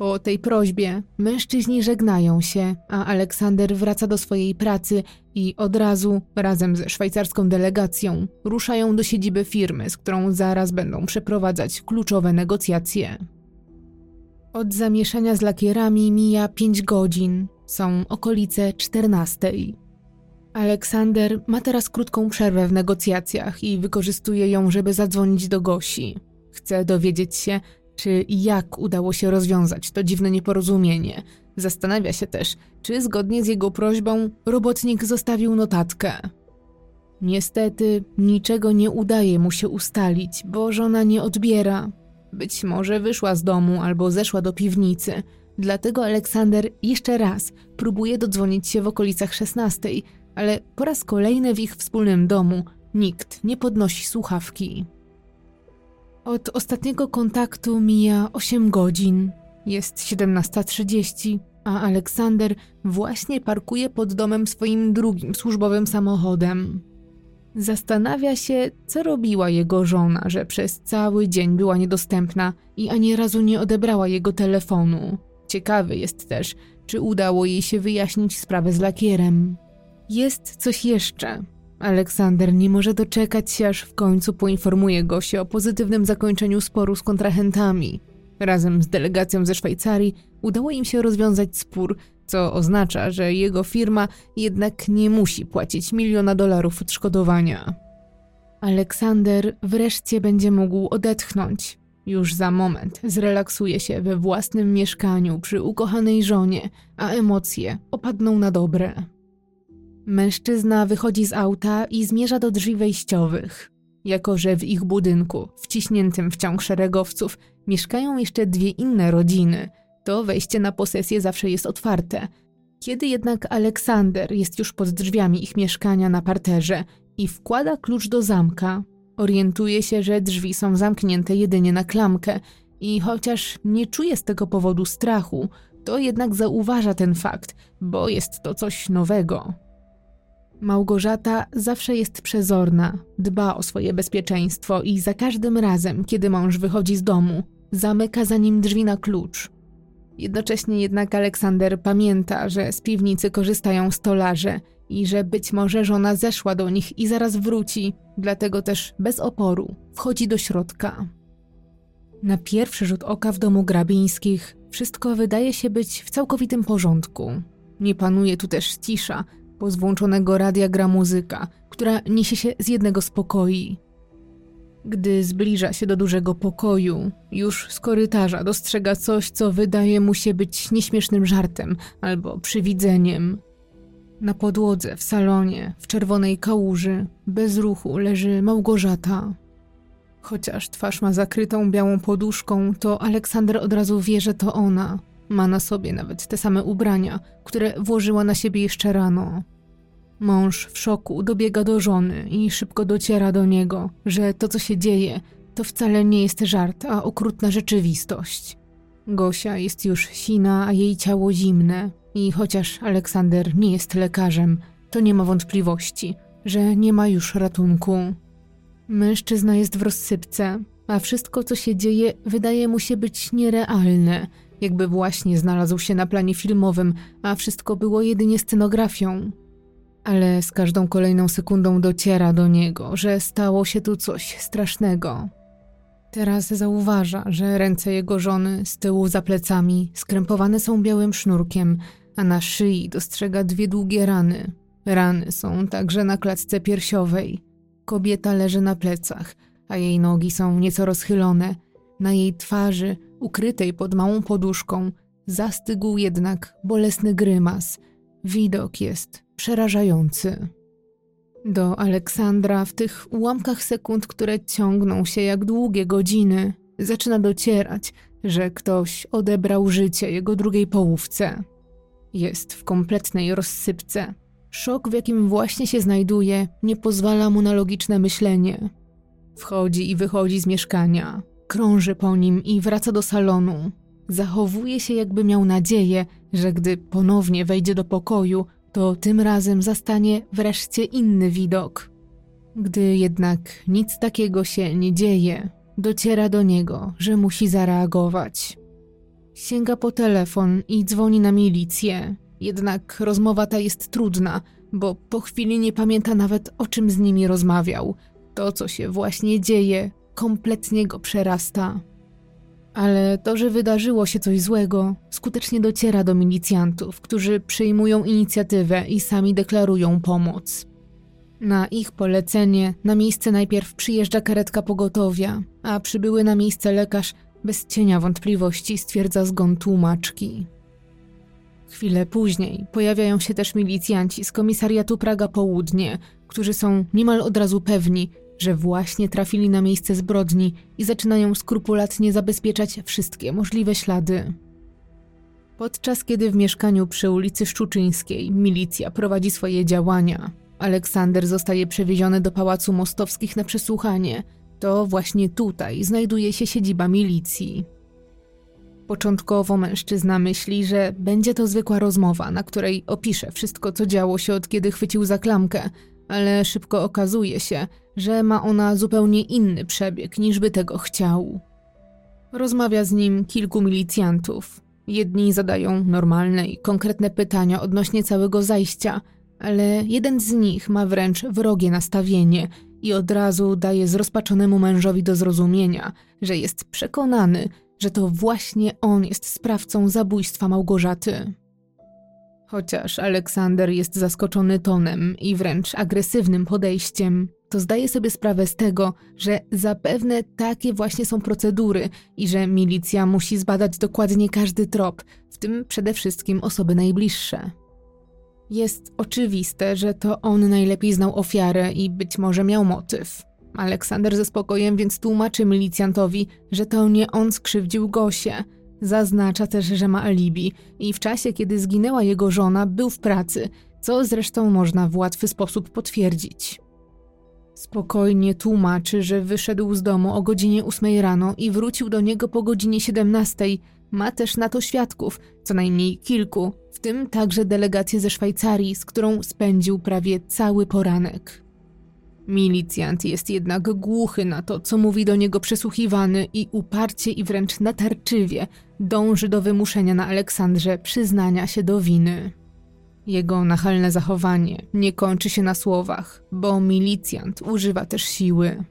A: Po tej prośbie mężczyźni żegnają się, a Aleksander wraca do swojej pracy i od razu, razem ze szwajcarską delegacją, ruszają do siedziby firmy, z którą zaraz będą przeprowadzać kluczowe negocjacje. Od zamieszania z lakierami mija 5 godzin, są okolice 14. Aleksander ma teraz krótką przerwę w negocjacjach i wykorzystuje ją, żeby zadzwonić do Gosi. Chce dowiedzieć się, czy i jak udało się rozwiązać to dziwne nieporozumienie. Zastanawia się też, czy zgodnie z jego prośbą robotnik zostawił notatkę. Niestety, niczego nie udaje mu się ustalić, bo żona nie odbiera. Być może wyszła z domu albo zeszła do piwnicy. Dlatego Aleksander jeszcze raz próbuje dodzwonić się w okolicach 16, ale po raz kolejny w ich wspólnym domu nikt nie podnosi słuchawki. Od ostatniego kontaktu mija 8 godzin. Jest 17.30, a Aleksander właśnie parkuje pod domem swoim drugim służbowym samochodem. Zastanawia się, co robiła jego żona, że przez cały dzień była niedostępna i ani razu nie odebrała jego telefonu. Ciekawy jest też, czy udało jej się wyjaśnić sprawę z lakierem. Jest coś jeszcze. Aleksander nie może doczekać się, aż w końcu poinformuje go się o pozytywnym zakończeniu sporu z kontrahentami. Razem z delegacją ze Szwajcarii udało im się rozwiązać spór, co oznacza, że jego firma jednak nie musi płacić miliona dolarów odszkodowania. Aleksander wreszcie będzie mógł odetchnąć. Już za moment zrelaksuje się we własnym mieszkaniu przy ukochanej żonie, a emocje opadną na dobre. Mężczyzna wychodzi z auta i zmierza do drzwi wejściowych. Jako, że w ich budynku, wciśniętym w ciąg szeregowców, mieszkają jeszcze dwie inne rodziny, to wejście na posesję zawsze jest otwarte. Kiedy jednak Aleksander jest już pod drzwiami ich mieszkania na parterze i wkłada klucz do zamka, orientuje się, że drzwi są zamknięte jedynie na klamkę i chociaż nie czuje z tego powodu strachu, to jednak zauważa ten fakt, bo jest to coś nowego. Małgorzata zawsze jest przezorna, dba o swoje bezpieczeństwo i za każdym razem, kiedy mąż wychodzi z domu, zamyka za nim drzwi na klucz. Jednocześnie jednak Aleksander pamięta, że z piwnicy korzystają stolarze i że być może żona zeszła do nich i zaraz wróci, dlatego też bez oporu wchodzi do środka. Na pierwszy rzut oka w domu Grabińskich wszystko wydaje się być w całkowitym porządku. Nie panuje tu też cisza, bo z włączonego radia gra muzyka, która niesie się z jednego z pokoi. Gdy zbliża się do dużego pokoju, już z korytarza dostrzega coś, co wydaje mu się być nieśmiesznym żartem albo przywidzeniem. Na podłodze w salonie, w czerwonej kałuży, bez ruchu leży Małgorzata. Chociaż twarz ma zakrytą białą poduszką, to Aleksander od razu wie, że to ona – ma na sobie nawet te same ubrania, które włożyła na siebie jeszcze rano. Mąż w szoku dobiega do żony i szybko dociera do niego, że to, co się dzieje, to wcale nie jest żart, a okrutna rzeczywistość. Gosia jest już sina, a jej ciało zimne, i chociaż Aleksander nie jest lekarzem, to nie ma wątpliwości, że nie ma już ratunku. Mężczyzna jest w rozsypce, a wszystko, co się dzieje, wydaje mu się być nierealne – jakby właśnie znalazł się na planie filmowym, a wszystko było jedynie scenografią. Ale z każdą kolejną sekundą dociera do niego, że stało się tu coś strasznego. Teraz zauważa, że ręce jego żony z tyłu za plecami skrępowane są białym sznurkiem, a na szyi dostrzega dwie długie rany. Rany są także na klatce piersiowej. Kobieta leży na plecach, a jej nogi są nieco rozchylone. Na jej twarzy, ukrytej pod małą poduszką, zastygł jednak bolesny grymas. Widok jest przerażający. Do Aleksandra w tych ułamkach sekund, które ciągną się jak długie godziny, zaczyna docierać, że ktoś odebrał życie jego drugiej połówce. Jest w kompletnej rozsypce. Szok, w jakim właśnie się znajduje, nie pozwala mu na logiczne myślenie. Wchodzi i wychodzi z mieszkania, krąży po nim i wraca do salonu. Zachowuje się, jakby miał nadzieję, że gdy ponownie wejdzie do pokoju, to tym razem zastanie wreszcie inny widok. Gdy jednak nic takiego się nie dzieje, dociera do niego, że musi zareagować. Sięga po telefon i dzwoni na milicję. Jednak rozmowa ta jest trudna, bo po chwili nie pamięta nawet o czym z nimi rozmawiał. To, co się właśnie dzieje, kompletnie go przerasta. Ale to, że wydarzyło się coś złego, skutecznie dociera do milicjantów, którzy przyjmują inicjatywę i sami deklarują pomoc. Na ich polecenie na miejsce najpierw przyjeżdża karetka pogotowia, a przybyły na miejsce lekarz bez cienia wątpliwości stwierdza zgon tłumaczki. Chwilę później pojawiają się też milicjanci z komisariatu Praga Południe, którzy są niemal od razu pewni, że właśnie trafili na miejsce zbrodni i zaczynają skrupulatnie zabezpieczać wszystkie możliwe ślady. Podczas kiedy w mieszkaniu przy ulicy Szczuczyńskiej milicja prowadzi swoje działania, Aleksander zostaje przewieziony do Pałacu Mostowskich na przesłuchanie. To właśnie tutaj znajduje się siedziba milicji. Początkowo mężczyzna myśli, że będzie to zwykła rozmowa, na której opisze wszystko, co działo się od kiedy chwycił za klamkę, ale szybko okazuje się, że ma ona zupełnie inny przebieg niż by tego chciał. Rozmawia z nim kilku milicjantów. Jedni zadają normalne i konkretne pytania odnośnie całego zajścia, ale jeden z nich ma wręcz wrogie nastawienie i od razu daje zrozpaczonemu mężowi do zrozumienia, że jest przekonany, że to właśnie on jest sprawcą zabójstwa Małgorzaty. Chociaż Aleksander jest zaskoczony tonem i wręcz agresywnym podejściem, to zdaje sobie sprawę z tego, że zapewne takie właśnie są procedury i że milicja musi zbadać dokładnie każdy trop, w tym przede wszystkim osoby najbliższe. Jest oczywiste, że to on najlepiej znał ofiarę i być może miał motyw. Aleksander ze spokojem więc tłumaczy milicjantowi, że to nie on skrzywdził Gosię. Zaznacza też, że ma alibi i w czasie, kiedy zginęła jego żona, był w pracy, co zresztą można w łatwy sposób potwierdzić. Spokojnie tłumaczy, że wyszedł z domu o godzinie 8 rano i wrócił do niego po godzinie 17. Ma też na to świadków, co najmniej kilku, w tym także delegację ze Szwajcarii, z którą spędził prawie cały poranek. Milicjant jest jednak głuchy na to, co mówi do niego przesłuchiwany i uparcie i wręcz natarczywie dąży do wymuszenia na Aleksandrze przyznania się do winy. Jego nachalne zachowanie nie kończy się na słowach, bo milicjant używa też siły.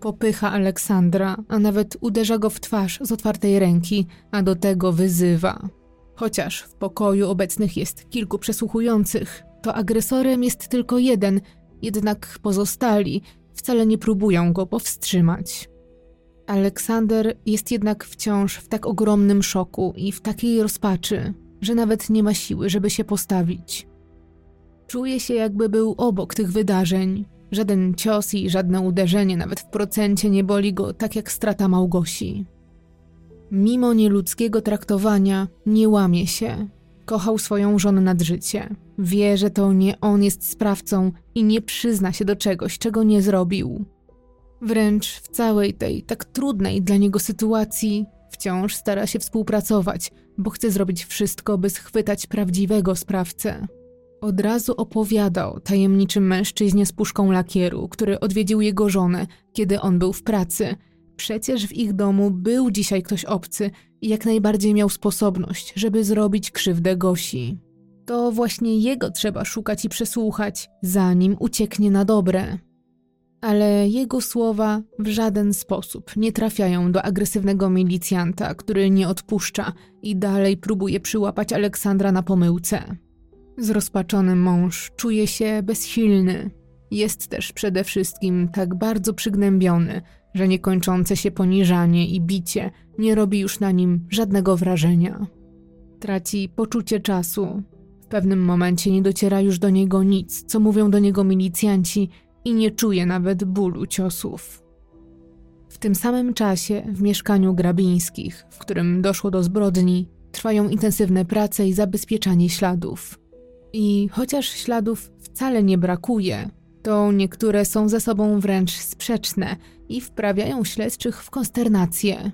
A: Popycha Aleksandra, a nawet uderza go w twarz z otwartej ręki, a do tego wyzywa. Chociaż w pokoju obecnych jest kilku przesłuchujących, to agresorem jest tylko jeden, jednak pozostali wcale nie próbują go powstrzymać. Aleksander jest jednak wciąż w tak ogromnym szoku i w takiej rozpaczy, że nawet nie ma siły, żeby się postawić. Czuje się, jakby był obok tych wydarzeń. Żaden cios i żadne uderzenie, nawet w procencie, nie boli go tak jak strata Małgosi. Mimo nieludzkiego traktowania, nie łamie się. Kochał swoją żonę nad życie. Wie, że to nie on jest sprawcą i nie przyzna się do czegoś, czego nie zrobił. Wręcz w całej tej tak trudnej dla niego sytuacji wciąż stara się współpracować, bo chce zrobić wszystko, by schwytać prawdziwego sprawcę. Od razu opowiada o tajemniczym mężczyźnie z puszką lakieru, który odwiedził jego żonę, kiedy on był w pracy. przecież w ich domu był dzisiaj ktoś obcy i jak najbardziej miał sposobność, żeby zrobić krzywdę Gosi. To właśnie jego trzeba szukać i przesłuchać, zanim ucieknie na dobre. Ale jego słowa w żaden sposób nie trafiają do agresywnego milicjanta, który nie odpuszcza i dalej próbuje przyłapać Aleksandra na pomyłce. Zrozpaczony mąż czuje się bezsilny. Jest też przede wszystkim tak bardzo przygnębiony, że niekończące się poniżanie i bicie nie robi już na nim żadnego wrażenia. Traci poczucie czasu. W pewnym momencie nie dociera już do niego nic, co mówią do niego milicjanci, i nie czuje nawet bólu ciosów. W tym samym czasie w mieszkaniu Grabińskich, w którym doszło do zbrodni, trwają intensywne prace i zabezpieczanie śladów. I chociaż śladów wcale nie brakuje, to niektóre są ze sobą wręcz sprzeczne i wprawiają śledczych w konsternację.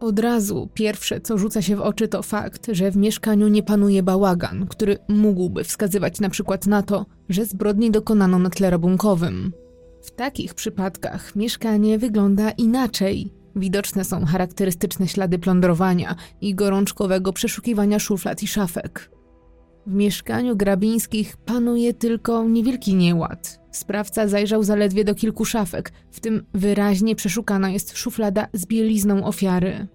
A: Od razu pierwsze, co rzuca się w oczy, to fakt, że w mieszkaniu nie panuje bałagan, który mógłby wskazywać na przykład na to, że zbrodni dokonano na tle rabunkowym. W takich przypadkach mieszkanie wygląda inaczej. Widoczne są charakterystyczne ślady plądrowania i gorączkowego przeszukiwania szuflad i szafek. W mieszkaniu Grabińskich panuje tylko niewielki nieład. Sprawca zajrzał zaledwie do kilku szafek, w tym wyraźnie przeszukana jest szuflada z bielizną ofiary.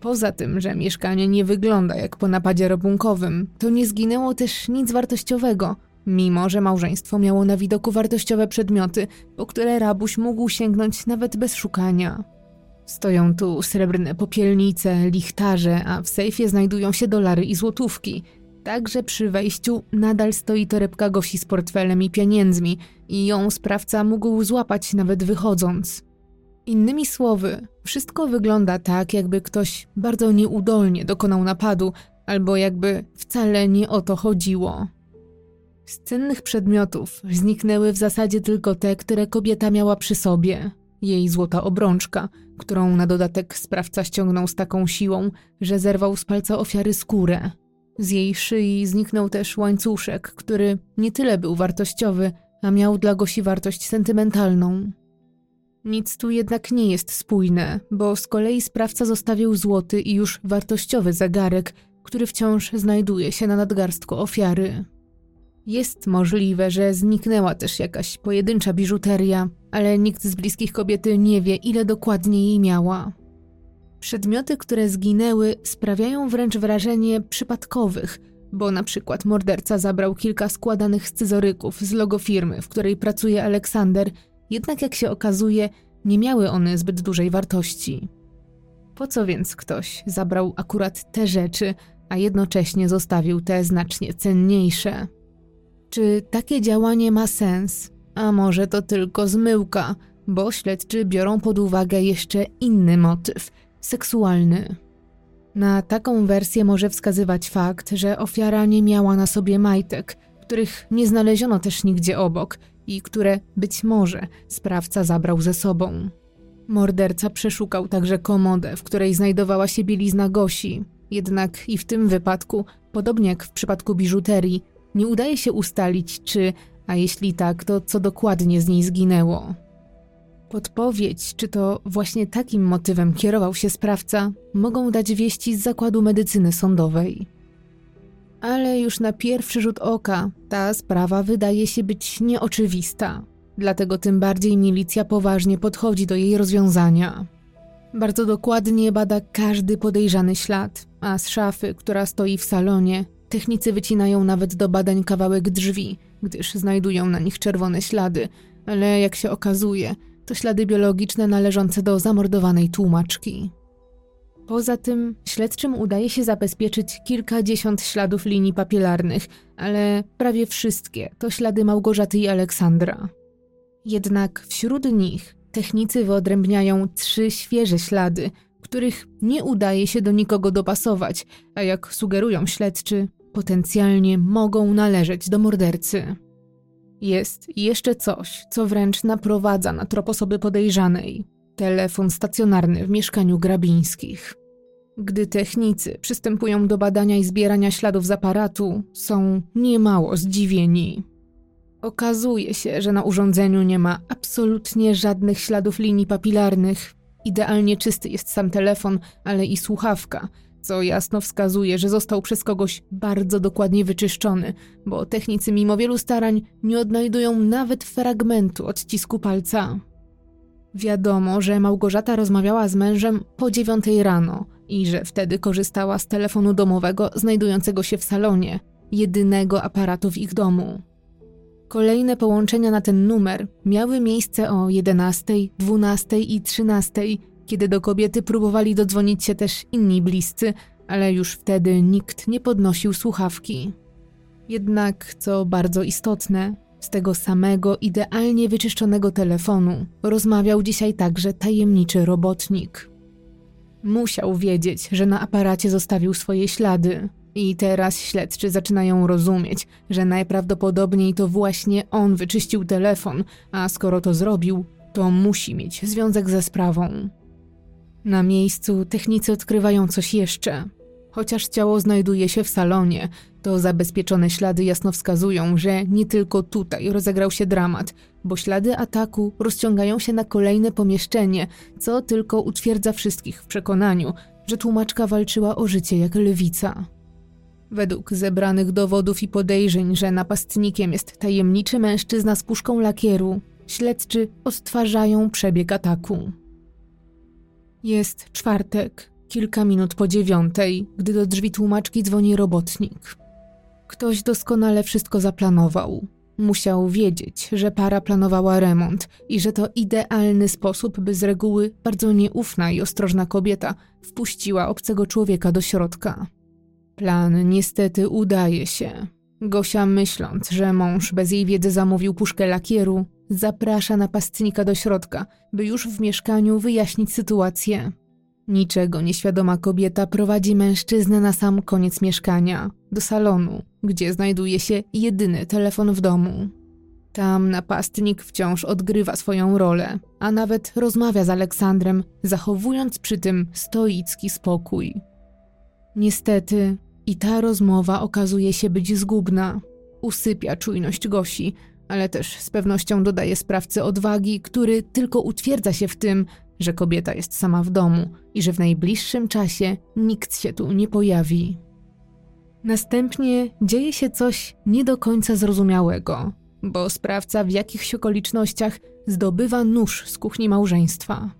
A: Poza tym, że mieszkanie nie wygląda jak po napadzie rabunkowym, to nie zginęło też nic wartościowego, mimo że małżeństwo miało na widoku wartościowe przedmioty, po które rabuś mógł sięgnąć nawet bez szukania. Stoją tu srebrne popielnice, lichtarze, a w sejfie znajdują się dolary i złotówki – Także przy wejściu nadal stoi torebka Gosi z portfelem i pieniędzmi i ją sprawca mógł złapać nawet wychodząc. Innymi słowy, wszystko wygląda tak, jakby ktoś bardzo nieudolnie dokonał napadu, albo jakby wcale nie o to chodziło. Z cennych przedmiotów zniknęły w zasadzie tylko te, które kobieta miała przy sobie. Jej złota obrączka, którą na dodatek sprawca ściągnął z taką siłą, że zerwał z palca ofiary skórę. Z jej szyi zniknął też łańcuszek, który nie tyle był wartościowy, a miał dla Gosi wartość sentymentalną. Nic tu jednak nie jest spójne, bo z kolei sprawca zostawił złoty i już wartościowy zegarek, który wciąż znajduje się na nadgarstku ofiary. Jest możliwe, że zniknęła też jakaś pojedyncza biżuteria, ale nikt z bliskich kobiety nie wie, ile dokładnie jej miała. Przedmioty, które zginęły, sprawiają wręcz wrażenie przypadkowych, bo na przykład morderca zabrał kilka składanych scyzoryków z logo firmy, w której pracuje Aleksander, jednak jak się okazuje, nie miały one zbyt dużej wartości. Po co więc ktoś zabrał akurat te rzeczy, a jednocześnie zostawił te znacznie cenniejsze? Czy takie działanie ma sens? A może to tylko zmyłka, bo śledczy biorą pod uwagę jeszcze inny motyw – seksualny. Na taką wersję może wskazywać fakt, że ofiara nie miała na sobie majtek, których nie znaleziono też nigdzie obok i które być może sprawca zabrał ze sobą. Morderca przeszukał także komodę, w której znajdowała się bielizna Gosi, jednak i w tym wypadku, podobnie jak w przypadku biżuterii, nie udaje się ustalić, czy, a jeśli tak, to co dokładnie z niej zginęło. Podpowiedź, czy to właśnie takim motywem kierował się sprawca, mogą dać wieści z zakładu medycyny sądowej. Ale już na pierwszy rzut oka ta sprawa wydaje się być nieoczywista, dlatego tym bardziej milicja poważnie podchodzi do jej rozwiązania. Bardzo dokładnie bada każdy podejrzany ślad, a z szafy, która stoi w salonie, technicy wycinają nawet do badań kawałek drzwi, gdyż znajdują na nich czerwone ślady, ale jak się okazuje, to ślady biologiczne należące do zamordowanej tłumaczki. Poza tym śledczym udaje się zabezpieczyć kilkadziesiąt śladów linii papilarnych, ale prawie wszystkie to ślady Małgorzaty i Aleksandra. Jednak wśród nich technicy wyodrębniają trzy świeże ślady, których nie udaje się do nikogo dopasować, a jak sugerują śledczy, potencjalnie mogą należeć do mordercy. Jest jeszcze coś, co wręcz naprowadza na trop osoby podejrzanej. Telefon stacjonarny w mieszkaniu Grabińskich. Gdy technicy przystępują do badania i zbierania śladów z aparatu, są niemało zdziwieni. Okazuje się, że na urządzeniu nie ma absolutnie żadnych śladów linii papilarnych, Idealnie czysty jest sam telefon, ale i słuchawka, co jasno wskazuje, że został przez kogoś bardzo dokładnie wyczyszczony, bo technicy mimo wielu starań nie odnajdują nawet fragmentu odcisku palca. Wiadomo, że Małgorzata rozmawiała z mężem po dziewiątej rano i że wtedy korzystała z telefonu domowego znajdującego się w salonie, jedynego aparatu w ich domu. Kolejne połączenia na ten numer miały miejsce o 11, 12 i 13, kiedy do kobiety próbowali dodzwonić się też inni bliscy, ale już wtedy nikt nie podnosił słuchawki. Jednak, co bardzo istotne, z tego samego idealnie wyczyszczonego telefonu rozmawiał dzisiaj także tajemniczy robotnik. Musiał wiedzieć, że na aparacie zostawił swoje ślady, i teraz śledczy zaczynają rozumieć, że najprawdopodobniej to właśnie on wyczyścił telefon, a skoro to zrobił, to musi mieć związek ze sprawą. Na miejscu technicy odkrywają coś jeszcze. Chociaż ciało znajduje się w salonie, to zabezpieczone ślady jasno wskazują, że nie tylko tutaj rozegrał się dramat, bo ślady ataku rozciągają się na kolejne pomieszczenie, co tylko utwierdza wszystkich w przekonaniu, że tłumaczka walczyła o życie jak lewica. Według zebranych dowodów i podejrzeń, że napastnikiem jest tajemniczy mężczyzna z puszką lakieru, śledczy odtwarzają przebieg ataku. Jest czwartek, kilka minut po dziewiątej, gdy do drzwi tłumaczki dzwoni robotnik. Ktoś doskonale wszystko zaplanował. Musiał wiedzieć, że para planowała remont i że to idealny sposób, by z reguły bardzo nieufna i ostrożna kobieta wpuściła obcego człowieka do środka. Plan niestety udaje się. Gosia, myśląc, że mąż bez jej wiedzy zamówił puszkę lakieru, zaprasza napastnika do środka, by już w mieszkaniu wyjaśnić sytuację. Niczego nieświadoma kobieta prowadzi mężczyznę na sam koniec mieszkania, do salonu, gdzie znajduje się jedyny telefon w domu. Tam napastnik wciąż odgrywa swoją rolę, a nawet rozmawia z Aleksandrem, zachowując przy tym stoicki spokój. Niestety, i ta rozmowa okazuje się być zgubna. Usypia czujność Gosi, ale też z pewnością dodaje sprawcy odwagi, który tylko utwierdza się w tym, że kobieta jest sama w domu i że w najbliższym czasie nikt się tu nie pojawi. Następnie dzieje się coś nie do końca zrozumiałego, bo sprawca w jakichś okolicznościach zdobywa nóż z kuchni małżeństwa.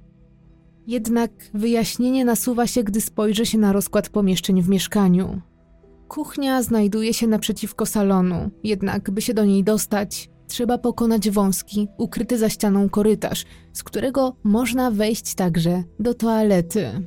A: Jednak wyjaśnienie nasuwa się, gdy spojrzy się na rozkład pomieszczeń w mieszkaniu. Kuchnia znajduje się naprzeciwko salonu, jednak by się do niej dostać, trzeba pokonać wąski, ukryty za ścianą korytarz, z którego można wejść także do toalety.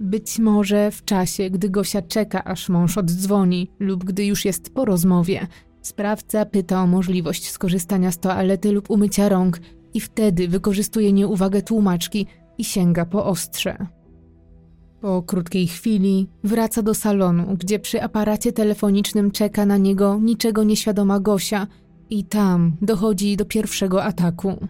A: Być może w czasie, gdy Gosia czeka, aż mąż oddzwoni, lub gdy już jest po rozmowie, sprawca pyta o możliwość skorzystania z toalety lub umycia rąk i wtedy wykorzystuje nieuwagę tłumaczki i sięga po ostrze. Po krótkiej chwili wraca do salonu, gdzie przy aparacie telefonicznym czeka na niego niczego nieświadoma Gosia i tam dochodzi do pierwszego ataku.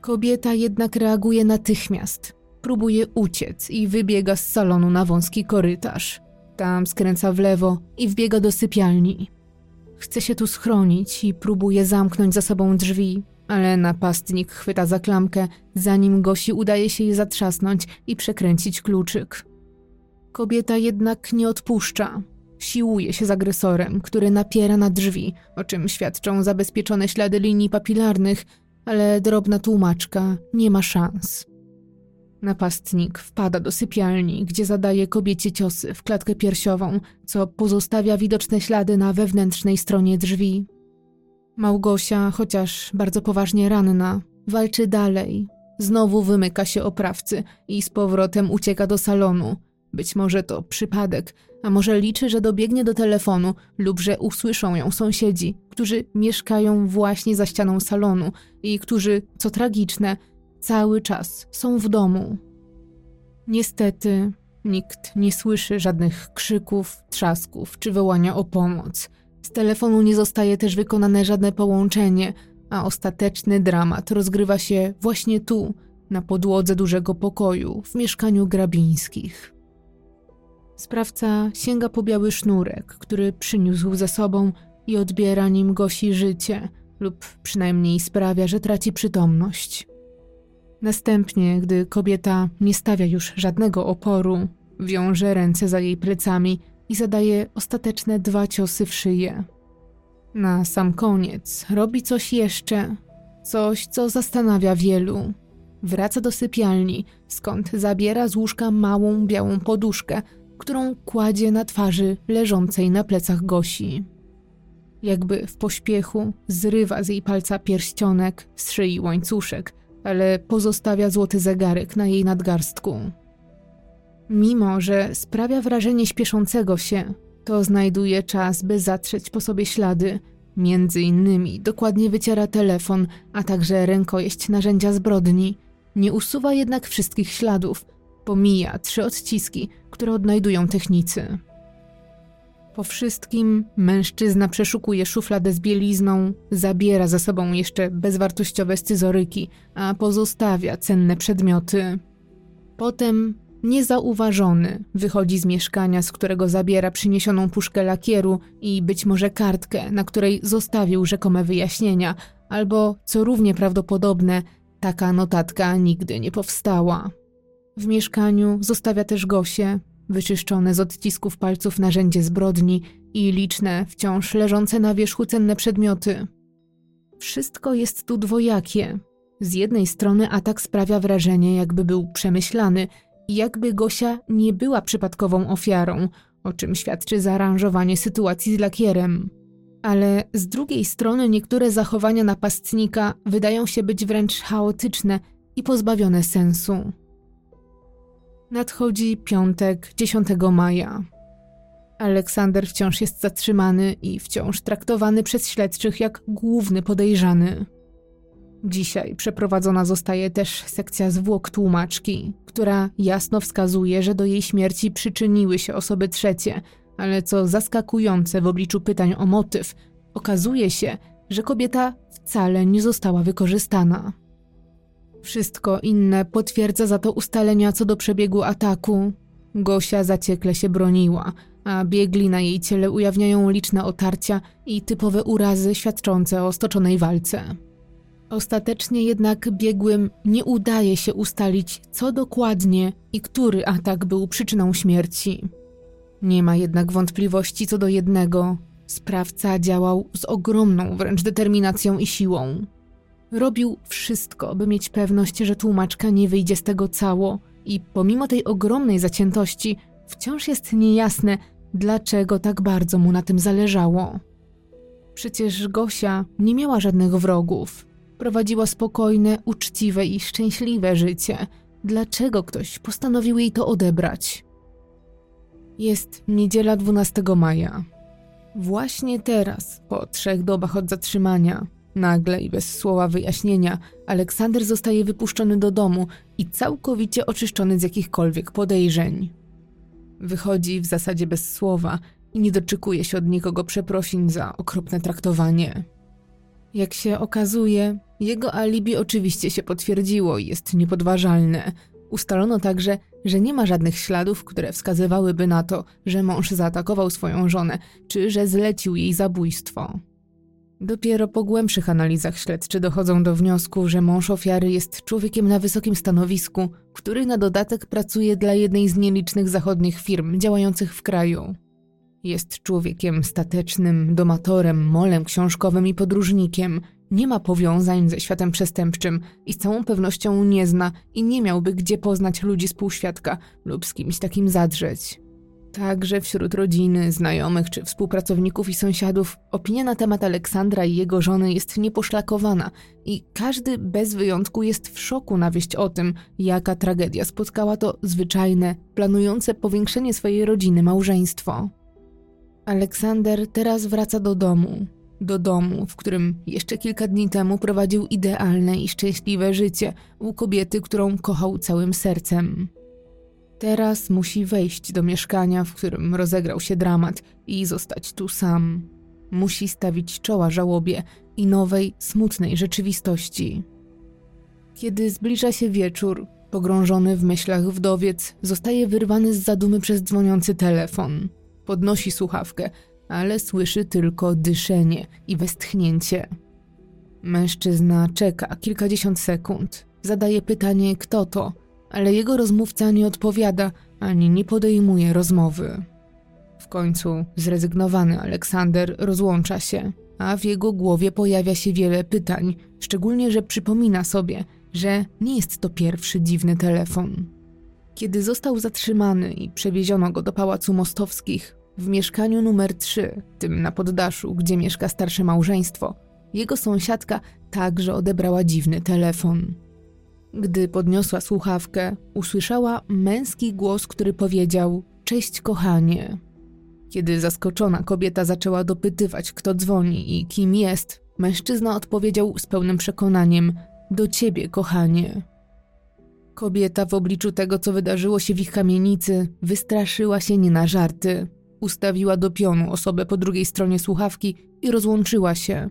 A: Kobieta jednak reaguje natychmiast. Próbuje uciec i wybiega z salonu na wąski korytarz. Tam skręca w lewo i wbiega do sypialni. Chce się tu schronić i próbuje zamknąć za sobą drzwi, ale napastnik chwyta za klamkę, zanim Gosi udaje się je zatrzasnąć i przekręcić kluczyk. Kobieta jednak nie odpuszcza. Siłuje się z agresorem, który napiera na drzwi, o czym świadczą zabezpieczone ślady linii papilarnych, ale drobna tłumaczka nie ma szans. Napastnik wpada do sypialni, gdzie zadaje kobiecie ciosy w klatkę piersiową, co pozostawia widoczne ślady na wewnętrznej stronie drzwi. Małgosia, chociaż bardzo poważnie ranna, walczy dalej. Znowu wymyka się oprawcy i z powrotem ucieka do salonu. Być może to przypadek, a może liczy, że dobiegnie do telefonu lub że usłyszą ją sąsiedzi, którzy mieszkają właśnie za ścianą salonu i którzy, co tragiczne, cały czas są w domu. Niestety, nikt nie słyszy żadnych krzyków, trzasków czy wołania o pomoc – z telefonu nie zostaje też wykonane żadne połączenie, a ostateczny dramat rozgrywa się właśnie tu, na podłodze dużego pokoju w mieszkaniu Grabińskich. Sprawca sięga po biały sznurek, który przyniósł ze sobą i odbiera nim Gosi życie, lub przynajmniej sprawia, że traci przytomność. Następnie, gdy kobieta nie stawia już żadnego oporu, wiąże ręce za jej plecami i zadaje ostateczne dwa ciosy w szyję. Na sam koniec robi coś jeszcze, coś, co zastanawia wielu. Wraca do sypialni, skąd zabiera z łóżka małą białą poduszkę, którą kładzie na twarzy leżącej na plecach Gosi. Jakby w pośpiechu zrywa z jej palca pierścionek, z szyi łańcuszek, ale pozostawia złoty zegarek na jej nadgarstku. Mimo, że sprawia wrażenie śpieszącego się, to znajduje czas, by zatrzeć po sobie ślady. Między innymi dokładnie wyciera telefon, a także rękojeść narzędzia zbrodni. Nie usuwa jednak wszystkich śladów. Pomija trzy odciski, które odnajdują technicy. Po wszystkim mężczyzna przeszukuje szufladę z bielizną, zabiera ze sobą jeszcze bezwartościowe scyzoryki, a pozostawia cenne przedmioty. Potem Niezauważony wychodzi z mieszkania, z którego zabiera przyniesioną puszkę lakieru i być może kartkę, na której zostawił rzekome wyjaśnienia, albo, co równie prawdopodobne, taka notatka nigdy nie powstała. W mieszkaniu zostawia też Gosie, wyczyszczone z odcisków palców narzędzie zbrodni i liczne, wciąż leżące na wierzchu cenne przedmioty. Wszystko jest tu dwojakie. Z jednej strony atak sprawia wrażenie, jakby był przemyślany jakby Gosia nie była przypadkową ofiarą, o czym świadczy zaaranżowanie sytuacji z lakierem. Ale z drugiej strony niektóre zachowania napastnika wydają się być wręcz chaotyczne i pozbawione sensu. Nadchodzi piątek 10 maja. Aleksander wciąż jest zatrzymany i wciąż traktowany przez śledczych jak główny podejrzany. Dzisiaj przeprowadzona zostaje też sekcja zwłok tłumaczki, która jasno wskazuje, że do jej śmierci przyczyniły się osoby trzecie, ale co zaskakujące w obliczu pytań o motyw, okazuje się, że kobieta wcale nie została wykorzystana. Wszystko inne potwierdza za to ustalenia co do przebiegu ataku. Gosia zaciekle się broniła, a biegli na jej ciele ujawniają liczne otarcia i typowe urazy świadczące o stoczonej walce. Ostatecznie jednak biegłym nie udaje się ustalić, co dokładnie i który atak był przyczyną śmierci. Nie ma jednak wątpliwości co do jednego. Sprawca działał z ogromną wręcz determinacją i siłą. Robił wszystko, by mieć pewność, że tłumaczka nie wyjdzie z tego cało, i pomimo tej ogromnej zaciętości, wciąż jest niejasne, dlaczego tak bardzo mu na tym zależało. Przecież Gosia nie miała żadnych wrogów. Prowadziła spokojne, uczciwe i szczęśliwe życie. Dlaczego ktoś postanowił jej to odebrać? Jest niedziela 12 maja. Właśnie teraz, po trzech dobach od zatrzymania, nagle i bez słowa wyjaśnienia, Aleksander zostaje wypuszczony do domu i całkowicie oczyszczony z jakichkolwiek podejrzeń. Wychodzi w zasadzie bez słowa i nie doczekuje się od nikogo przeprosin za okropne traktowanie. Jak się okazuje, jego alibi oczywiście się potwierdziło i jest niepodważalne. Ustalono także, że nie ma żadnych śladów, które wskazywałyby na to, że mąż zaatakował swoją żonę, czy że zlecił jej zabójstwo. Dopiero po głębszych analizach śledczy dochodzą do wniosku, że mąż ofiary jest człowiekiem na wysokim stanowisku, który na dodatek pracuje dla jednej z nielicznych zachodnich firm działających w kraju. Jest człowiekiem statecznym, domatorem, molem książkowym i podróżnikiem. Nie ma powiązań ze światem przestępczym i z całą pewnością nie zna i nie miałby gdzie poznać ludzi z półświadka lub z kimś takim zadrzeć. Także wśród rodziny, znajomych czy współpracowników i sąsiadów opinia na temat Aleksandra i jego żony jest nieposzlakowana i każdy bez wyjątku jest w szoku na wieść o tym, jaka tragedia spotkała to zwyczajne, planujące powiększenie swojej rodziny małżeństwo. Aleksander teraz wraca do domu. Do domu, w którym jeszcze kilka dni temu prowadził idealne i szczęśliwe życie u kobiety, którą kochał całym sercem. Teraz musi wejść do mieszkania, w którym rozegrał się dramat i zostać tu sam. Musi stawić czoła żałobie i nowej, smutnej rzeczywistości. Kiedy zbliża się wieczór, pogrążony w myślach wdowiec zostaje wyrwany z zadumy przez dzwoniący telefon. Podnosi słuchawkę, ale słyszy tylko dyszenie i westchnięcie. Mężczyzna czeka kilkadziesiąt sekund. Zadaje pytanie, kto to, ale jego rozmówca nie odpowiada ani nie podejmuje rozmowy. W końcu zrezygnowany Aleksander rozłącza się, a w jego głowie pojawia się wiele pytań, szczególnie, że przypomina sobie, że nie jest to pierwszy dziwny telefon. Kiedy został zatrzymany i przewieziono go do pałacu Mostowskich, w mieszkaniu numer 3, tym na poddaszu, gdzie mieszka starsze małżeństwo, jego sąsiadka także odebrała dziwny telefon. Gdy podniosła słuchawkę, usłyszała męski głos, który powiedział: Cześć, kochanie. Kiedy zaskoczona kobieta zaczęła dopytywać, kto dzwoni i kim jest, mężczyzna odpowiedział z pełnym przekonaniem: Do ciebie, kochanie. Kobieta w obliczu tego, co wydarzyło się w ich kamienicy, wystraszyła się nie na żarty. Ustawiła do pionu osobę po drugiej stronie słuchawki i rozłączyła się.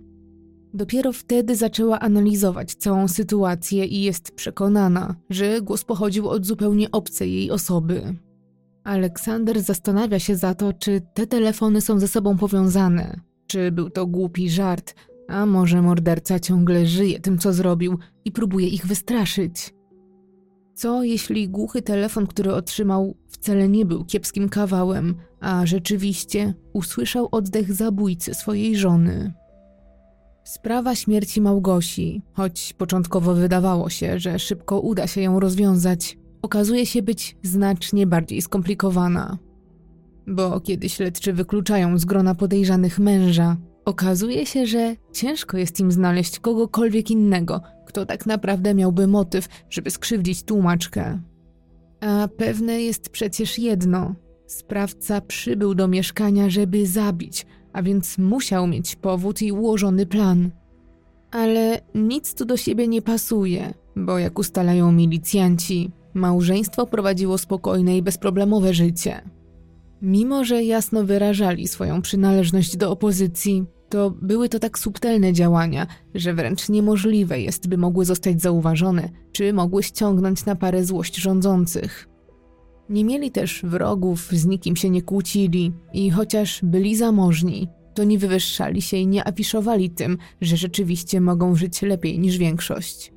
A: Dopiero wtedy zaczęła analizować całą sytuację i jest przekonana, że głos pochodził od zupełnie obcej jej osoby. Aleksander zastanawia się za to, czy te telefony są ze sobą powiązane, czy był to głupi żart, a może morderca ciągle żyje tym, co zrobił i próbuje ich wystraszyć. Co jeśli głuchy telefon, który otrzymał, wcale nie był kiepskim kawałem, a rzeczywiście usłyszał oddech zabójcy swojej żony? Sprawa śmierci Małgosi, choć początkowo wydawało się, że szybko uda się ją rozwiązać, okazuje się być znacznie bardziej skomplikowana. Bo kiedy śledczy wykluczają z grona podejrzanych męża, okazuje się, że ciężko jest im znaleźć kogokolwiek innego, kto tak naprawdę miałby motyw, żeby skrzywdzić tłumaczkę. A pewne jest przecież jedno: sprawca przybył do mieszkania, żeby zabić, a więc musiał mieć powód i ułożony plan. Ale nic tu do siebie nie pasuje, bo jak ustalają milicjanci, małżeństwo prowadziło spokojne i bezproblemowe życie. Mimo, że jasno wyrażali swoją przynależność do opozycji, to były to tak subtelne działania, że wręcz niemożliwe jest, by mogły zostać zauważone, czy mogły ściągnąć na parę złość rządzących. Nie mieli też wrogów, z nikim się nie kłócili i chociaż byli zamożni, to nie wywyższali się i nie afiszowali tym, że rzeczywiście mogą żyć lepiej niż większość.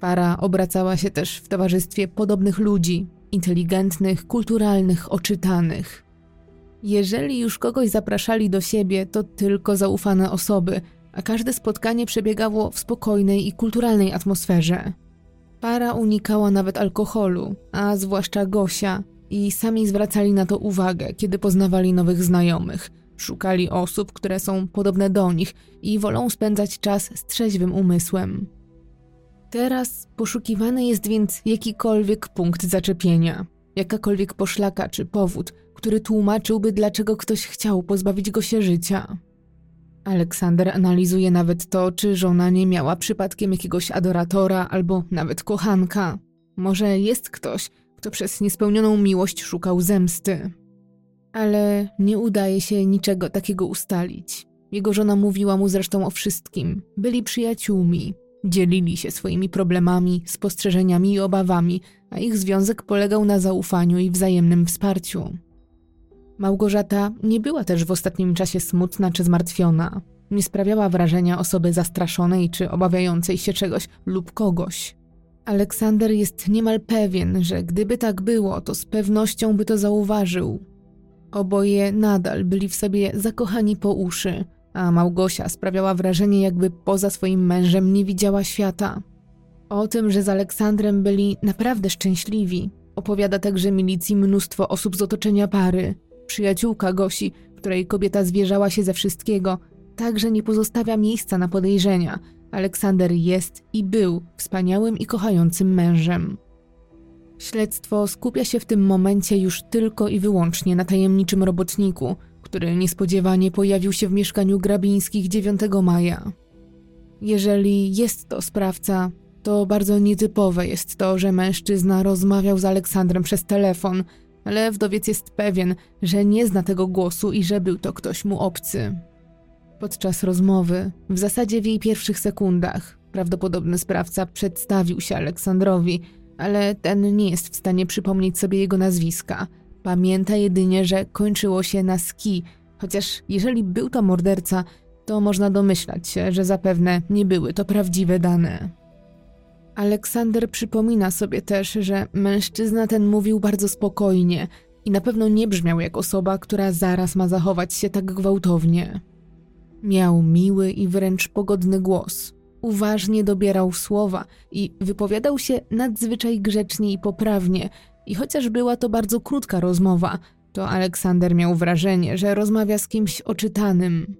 A: Para obracała się też w towarzystwie podobnych ludzi, inteligentnych, kulturalnych, oczytanych. Jeżeli już kogoś zapraszali do siebie, to tylko zaufane osoby, a każde spotkanie przebiegało w spokojnej i kulturalnej atmosferze. Para unikała nawet alkoholu, a zwłaszcza Gosia, i sami zwracali na to uwagę, kiedy poznawali nowych znajomych. Szukali osób, które są podobne do nich i wolą spędzać czas z trzeźwym umysłem. Teraz poszukiwany jest więc jakikolwiek punkt zaczepienia, jakakolwiek poszlaka czy powód, który tłumaczyłby, dlaczego ktoś chciał pozbawić go się życia. Aleksander analizuje nawet to, czy żona nie miała przypadkiem jakiegoś adoratora albo nawet kochanka. Może jest ktoś, kto przez niespełnioną miłość szukał zemsty. Ale nie udaje się niczego takiego ustalić. Jego żona mówiła mu zresztą o wszystkim. Byli przyjaciółmi, dzielili się swoimi problemami, spostrzeżeniami i obawami, a ich związek polegał na zaufaniu i wzajemnym wsparciu. Małgorzata nie była też w ostatnim czasie smutna czy zmartwiona. Nie sprawiała wrażenia osoby zastraszonej czy obawiającej się czegoś lub kogoś. Aleksander jest niemal pewien, że gdyby tak było, to z pewnością by to zauważył. Oboje nadal byli w sobie zakochani po uszy, a Małgosia sprawiała wrażenie, jakby poza swoim mężem nie widziała świata. O tym, że z Aleksandrem byli naprawdę szczęśliwi, opowiada także milicji mnóstwo osób z otoczenia pary, Przyjaciółka Gosi, której kobieta zwierzała się ze wszystkiego, także nie pozostawia miejsca na podejrzenia. Aleksander jest i był wspaniałym i kochającym mężem. Śledztwo skupia się w tym momencie już tylko i wyłącznie na tajemniczym robotniku, który niespodziewanie pojawił się w mieszkaniu Grabińskich 9 maja. Jeżeli jest to sprawca, to bardzo nietypowe jest to, że mężczyzna rozmawiał z Aleksandrem przez telefon, ale wdowiec jest pewien, że nie zna tego głosu i że był to ktoś mu obcy. Podczas rozmowy, w zasadzie w jej pierwszych sekundach, prawdopodobny sprawca przedstawił się Aleksandrowi, ale ten nie jest w stanie przypomnieć sobie jego nazwiska. Pamięta jedynie, że kończyło się na ski, chociaż jeżeli był to morderca, to można domyślać się, że zapewne nie były to prawdziwe dane. Aleksander przypomina sobie też, że mężczyzna ten mówił bardzo spokojnie i na pewno nie brzmiał jak osoba, która zaraz ma zachować się tak gwałtownie. Miał miły i wręcz pogodny głos. Uważnie dobierał słowa i wypowiadał się nadzwyczaj grzecznie i poprawnie. I chociaż była to bardzo krótka rozmowa, to Aleksander miał wrażenie, że rozmawia z kimś oczytanym.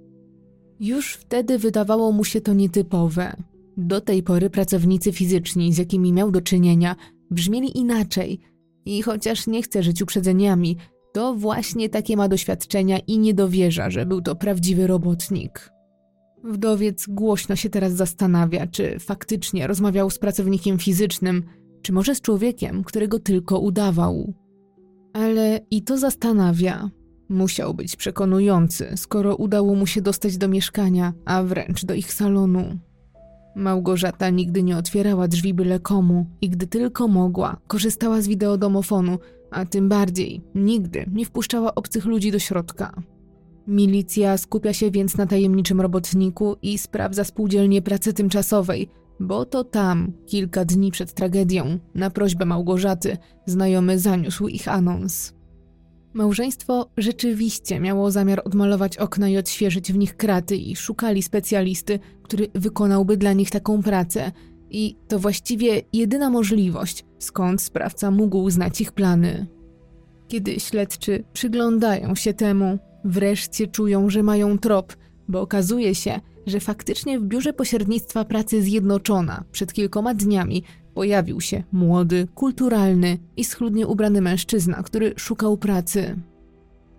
A: Już wtedy wydawało mu się to nietypowe. Do tej pory pracownicy fizyczni, z jakimi miał do czynienia, brzmieli inaczej. I chociaż nie chce żyć uprzedzeniami, to właśnie takie ma doświadczenia i nie dowierza, że był to prawdziwy robotnik. Wdowiec głośno się teraz zastanawia, czy faktycznie rozmawiał z pracownikiem fizycznym, czy może z człowiekiem, którego tylko udawał. Ale i to zastanawia. Musiał być przekonujący, skoro udało mu się dostać do mieszkania, a wręcz do ich salonu. Małgorzata nigdy nie otwierała drzwi byle komu i gdy tylko mogła, korzystała z wideodomofonu, a tym bardziej nigdy nie wpuszczała obcych ludzi do środka. Milicja skupia się więc na tajemniczym robotniku i sprawdza spółdzielnię pracy tymczasowej, bo to tam, kilka dni przed tragedią, na prośbę Małgorzaty, znajomy zaniósł ich anons. Małżeństwo rzeczywiście miało zamiar odmalować okna i odświeżyć w nich kraty i szukali specjalisty, który wykonałby dla nich taką pracę. I to właściwie jedyna możliwość, skąd sprawca mógł znać ich plany. Kiedy śledczy przyglądają się temu, wreszcie czują, że mają trop, bo okazuje się, że faktycznie w biurze pośrednictwa pracy Zjednoczona przed kilkoma dniami pojawił się młody, kulturalny i schludnie ubrany mężczyzna, który szukał pracy.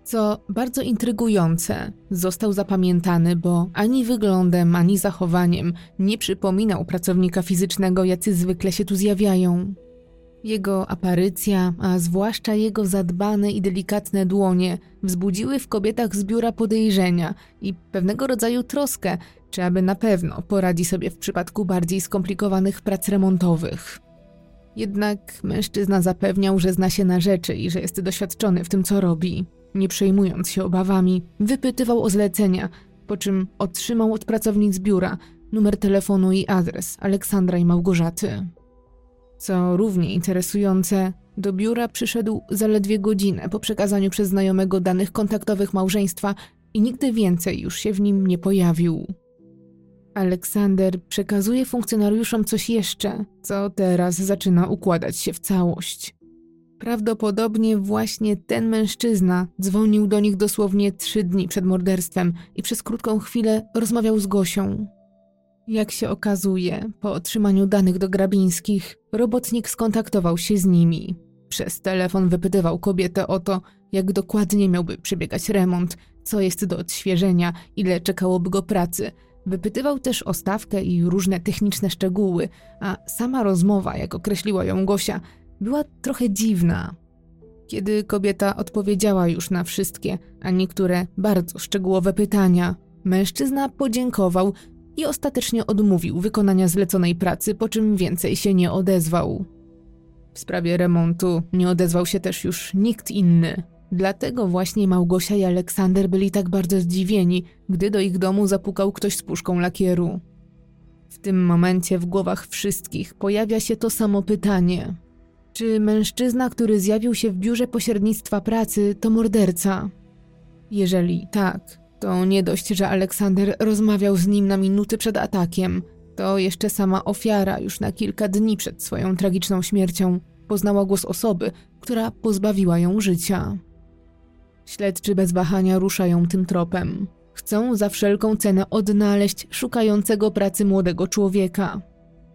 A: Co bardzo intrygujące, został zapamiętany, bo ani wyglądem, ani zachowaniem nie przypominał pracownika fizycznego, jacy zwykle się tu zjawiają. Jego aparycja, a zwłaszcza jego zadbane i delikatne dłonie, wzbudziły w kobietach z biura podejrzenia i pewnego rodzaju troskę, czy aby na pewno poradzi sobie w przypadku bardziej skomplikowanych prac remontowych. Jednak mężczyzna zapewniał, że zna się na rzeczy i że jest doświadczony w tym, co robi. Nie przejmując się obawami, wypytywał o zlecenia, po czym otrzymał od pracownic biura numer telefonu i adres Aleksandra i Małgorzaty. Co równie interesujące, do biura przyszedł zaledwie godzinę po przekazaniu przez znajomego danych kontaktowych małżeństwa i nigdy więcej już się w nim nie pojawił. Aleksander przekazuje funkcjonariuszom coś jeszcze, co teraz zaczyna układać się w całość. Prawdopodobnie właśnie ten mężczyzna dzwonił do nich dosłownie trzy dni przed morderstwem i przez krótką chwilę rozmawiał z Gosią. Jak się okazuje, po otrzymaniu danych do Grabińskich, robotnik skontaktował się z nimi. Przez telefon wypytywał kobietę o to, jak dokładnie miałby przebiegać remont, co jest do odświeżenia, ile czekałoby go pracy. Wypytywał też o stawkę i różne techniczne szczegóły, a sama rozmowa, jak określiła ją Gosia, była trochę dziwna. Kiedy kobieta odpowiedziała już na wszystkie, a niektóre bardzo szczegółowe pytania, mężczyzna podziękował i ostatecznie odmówił wykonania zleconej pracy, po czym więcej się nie odezwał. W sprawie remontu nie odezwał się też już nikt inny. Dlatego właśnie Małgosia i Aleksander byli tak bardzo zdziwieni, gdy do ich domu zapukał ktoś z puszką lakieru. W tym momencie w głowach wszystkich pojawia się to samo pytanie: czy mężczyzna, który zjawił się w biurze pośrednictwa pracy, to morderca? Jeżeli tak, to nie dość, że Aleksander rozmawiał z nim na minuty przed atakiem, to jeszcze sama ofiara już na kilka dni przed swoją tragiczną śmiercią poznała głos osoby, która pozbawiła ją życia. Śledczy bez wahania ruszają tym tropem. Chcą za wszelką cenę odnaleźć szukającego pracy młodego człowieka.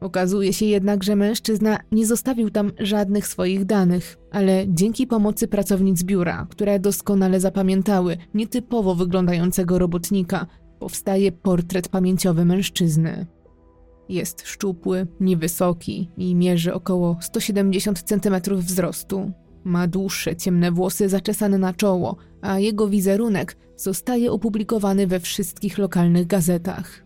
A: Okazuje się jednak, że mężczyzna nie zostawił tam żadnych swoich danych, ale dzięki pomocy pracownic biura, które doskonale zapamiętały nietypowo wyglądającego robotnika, powstaje portret pamięciowy mężczyzny. Jest szczupły, niewysoki i mierzy około 170 cm wzrostu. Ma dłuższe, ciemne włosy zaczesane na czoło, a jego wizerunek zostaje opublikowany we wszystkich lokalnych gazetach.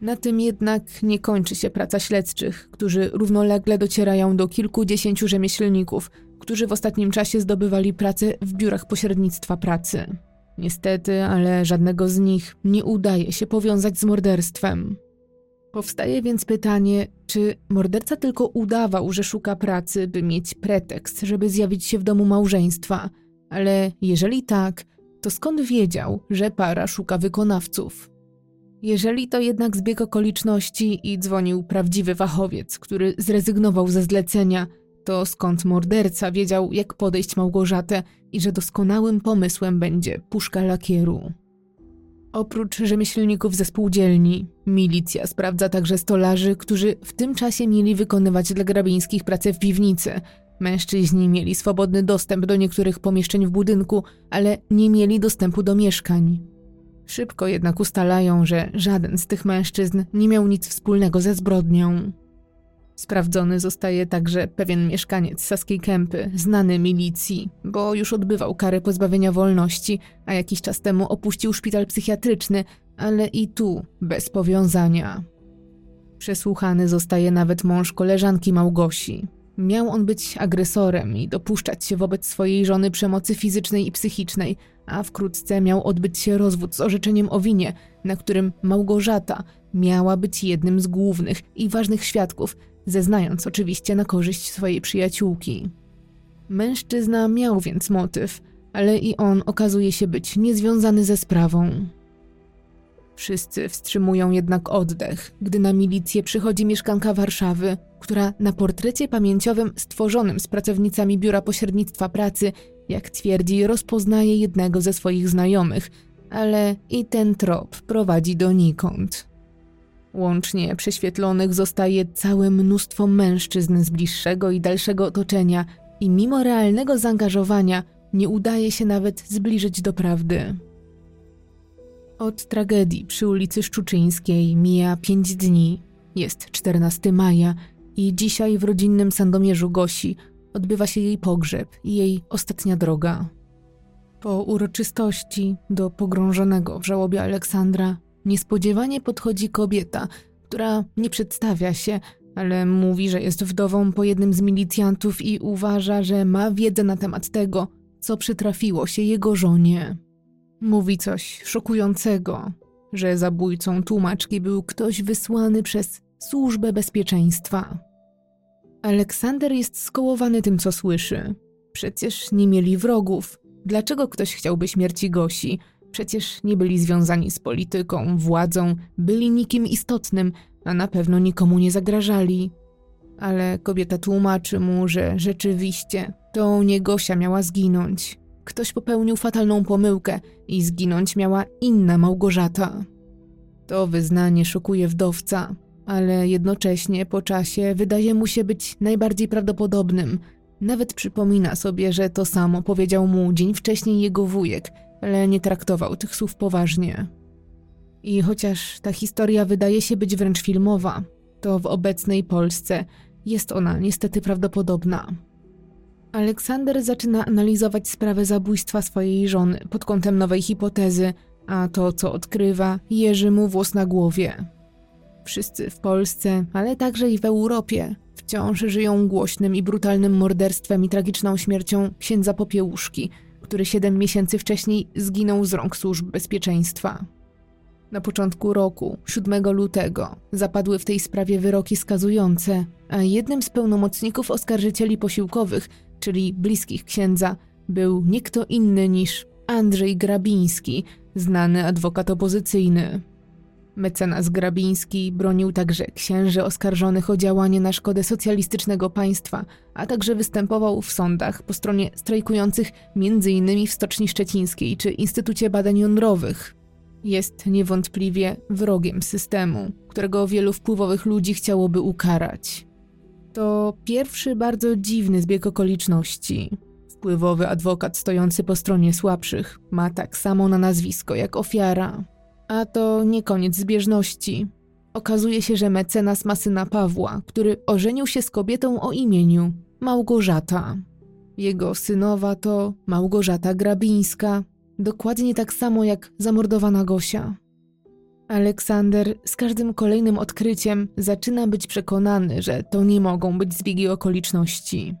A: Na tym jednak nie kończy się praca śledczych, którzy równolegle docierają do kilkudziesięciu rzemieślników, którzy w ostatnim czasie zdobywali pracę w biurach pośrednictwa pracy. Niestety, ale żadnego z nich nie udaje się powiązać z morderstwem. Powstaje więc pytanie, czy morderca tylko udawał, że szuka pracy, by mieć pretekst, żeby zjawić się w domu małżeństwa, ale jeżeli tak, to skąd wiedział, że para szuka wykonawców? Jeżeli to jednak zbieg okoliczności i dzwonił prawdziwy fachowiec, który zrezygnował ze zlecenia, to skąd morderca wiedział, jak podejść Małgorzatę i że doskonałym pomysłem będzie puszka lakieru. Oprócz rzemieślników ze spółdzielni, milicja sprawdza także stolarzy, którzy w tym czasie mieli wykonywać dla grabińskich pracę w piwnicy. Mężczyźni mieli swobodny dostęp do niektórych pomieszczeń w budynku, ale nie mieli dostępu do mieszkań. Szybko jednak ustalają, że żaden z tych mężczyzn nie miał nic wspólnego ze zbrodnią. Sprawdzony zostaje także pewien mieszkaniec Saskiej Kępy, znany milicji, bo już odbywał karę pozbawienia wolności, a jakiś czas temu opuścił szpital psychiatryczny, ale i tu bez powiązania. Przesłuchany zostaje nawet mąż koleżanki Małgosi. Miał on być agresorem i dopuszczać się wobec swojej żony przemocy fizycznej i psychicznej, a wkrótce miał odbyć się rozwód z orzeczeniem o winie, na którym Małgorzata miała być jednym z głównych i ważnych świadków, zeznając oczywiście na korzyść swojej przyjaciółki. Mężczyzna miał więc motyw, ale i on okazuje się być niezwiązany ze sprawą. Wszyscy wstrzymują jednak oddech, gdy na milicję przychodzi mieszkanka Warszawy, która na portrecie pamięciowym stworzonym z pracownicami Biura Pośrednictwa Pracy, jak twierdzi, rozpoznaje jednego ze swoich znajomych, ale i ten trop prowadzi donikąd. Łącznie prześwietlonych zostaje całe mnóstwo mężczyzn z bliższego i dalszego otoczenia i mimo realnego zaangażowania nie udaje się nawet zbliżyć do prawdy. Od tragedii przy ulicy Szczuczyńskiej mija pięć dni, jest 14 maja i dzisiaj w rodzinnym Sandomierzu Gosi odbywa się jej pogrzeb i jej ostatnia droga. Po uroczystości do pogrążonego w żałobie Aleksandra Niespodziewanie podchodzi kobieta, która nie przedstawia się, ale mówi, że jest wdową po jednym z milicjantów i uważa, że ma wiedzę na temat tego, co przytrafiło się jego żonie. Mówi coś szokującego, że zabójcą tłumaczki był ktoś wysłany przez służbę bezpieczeństwa. Aleksander jest skołowany tym, co słyszy. Przecież nie mieli wrogów. Dlaczego ktoś chciałby śmierci Gosi? Przecież nie byli związani z polityką, władzą, byli nikim istotnym, a na pewno nikomu nie zagrażali. Ale kobieta tłumaczy mu, że rzeczywiście to nie Gosia miała zginąć. Ktoś popełnił fatalną pomyłkę i zginąć miała inna Małgorzata. To wyznanie szokuje wdowca, ale jednocześnie po czasie wydaje mu się być najbardziej prawdopodobnym. Nawet przypomina sobie, że to samo powiedział mu dzień wcześniej jego wujek – ale nie traktował tych słów poważnie. I chociaż ta historia wydaje się być wręcz filmowa, to w obecnej Polsce jest ona niestety prawdopodobna. Aleksander zaczyna analizować sprawę zabójstwa swojej żony pod kątem nowej hipotezy, a to, co odkrywa, jeży mu włos na głowie. Wszyscy w Polsce, ale także i w Europie, wciąż żyją głośnym i brutalnym morderstwem i tragiczną śmiercią księdza Popiełuszki – który siedem miesięcy wcześniej zginął z rąk służb bezpieczeństwa. Na początku roku, 7 lutego, zapadły w tej sprawie wyroki skazujące, a jednym z pełnomocników oskarżycieli posiłkowych, czyli bliskich księdza, był nie kto inny niż Andrzej Grabiński, znany adwokat opozycyjny. Mecenas Grabiński bronił także księży oskarżonych o działanie na szkodę socjalistycznego państwa, a także występował w sądach po stronie strajkujących m.in. w Stoczni Szczecińskiej czy Instytucie Badań Jądrowych. Jest niewątpliwie wrogiem systemu, którego wielu wpływowych ludzi chciałoby ukarać. To pierwszy bardzo dziwny zbieg okoliczności. Wpływowy adwokat stojący po stronie słabszych ma tak samo na nazwisko jak ofiara. A to nie koniec zbieżności. Okazuje się, że mecenas ma syna Pawła, który ożenił się z kobietą o imieniu Małgorzata. Jego synowa to Małgorzata Grabińska, dokładnie tak samo jak zamordowana Gosia. Aleksander z każdym kolejnym odkryciem zaczyna być przekonany, że to nie mogą być zbiegi okoliczności.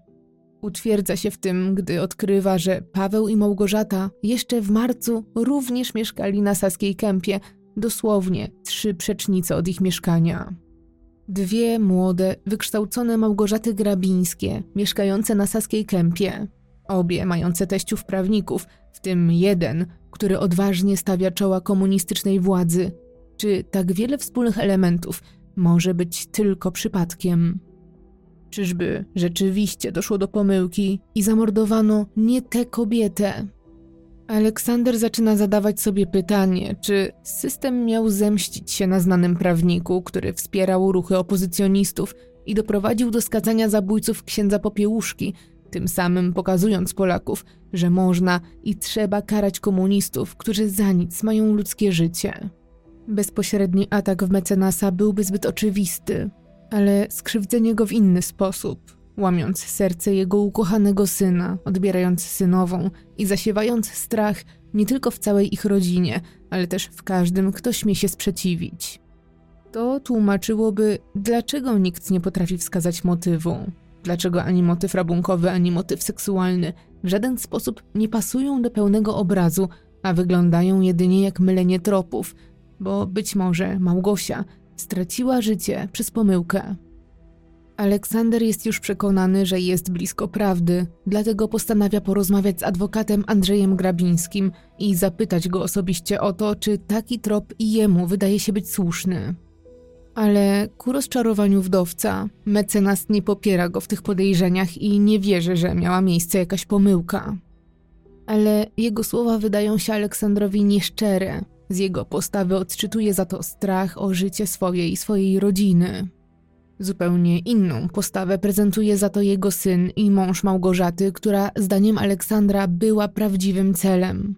A: Utwierdza się w tym, gdy odkrywa, że Paweł i Małgorzata jeszcze w marcu również mieszkali na Saskiej Kępie, dosłownie trzy przecznice od ich mieszkania. Dwie młode, wykształcone Małgorzaty Grabińskie, mieszkające na Saskiej Kępie, obie mające teściów prawników, w tym jeden, który odważnie stawia czoła komunistycznej władzy. Czy tak wiele wspólnych elementów może być tylko przypadkiem? Czyżby rzeczywiście doszło do pomyłki i zamordowano nie tę kobietę? Aleksander zaczyna zadawać sobie pytanie, czy system miał zemścić się na znanym prawniku, który wspierał ruchy opozycjonistów i doprowadził do skazania zabójców księdza Popiełuszki, tym samym pokazując Polaków, że można i trzeba karać komunistów, którzy za nic mają ludzkie życie. Bezpośredni atak w mecenasa byłby zbyt oczywisty, ale skrzywdzenie go w inny sposób, łamiąc serce jego ukochanego syna, odbierając synową i zasiewając strach nie tylko w całej ich rodzinie, ale też w każdym, kto śmie się sprzeciwić. To tłumaczyłoby, dlaczego nikt nie potrafi wskazać motywu, dlaczego ani motyw rabunkowy, ani motyw seksualny w żaden sposób nie pasują do pełnego obrazu, a wyglądają jedynie jak mylenie tropów, bo być może Małgosia straciła życie przez pomyłkę. Aleksander jest już przekonany, że jest blisko prawdy, dlatego postanawia porozmawiać z adwokatem Andrzejem Grabińskim i zapytać go osobiście o to, czy taki trop i jemu wydaje się być słuszny. Ale ku rozczarowaniu wdowca, mecenas nie popiera go w tych podejrzeniach i nie wierzy, że miała miejsce jakaś pomyłka. Ale jego słowa wydają się Aleksandrowi nieszczere. Z jego postawy odczytuje za to strach o życie swoje i swojej rodziny. Zupełnie inną postawę prezentuje za to jego syn i mąż Małgorzaty, która zdaniem Aleksandra była prawdziwym celem.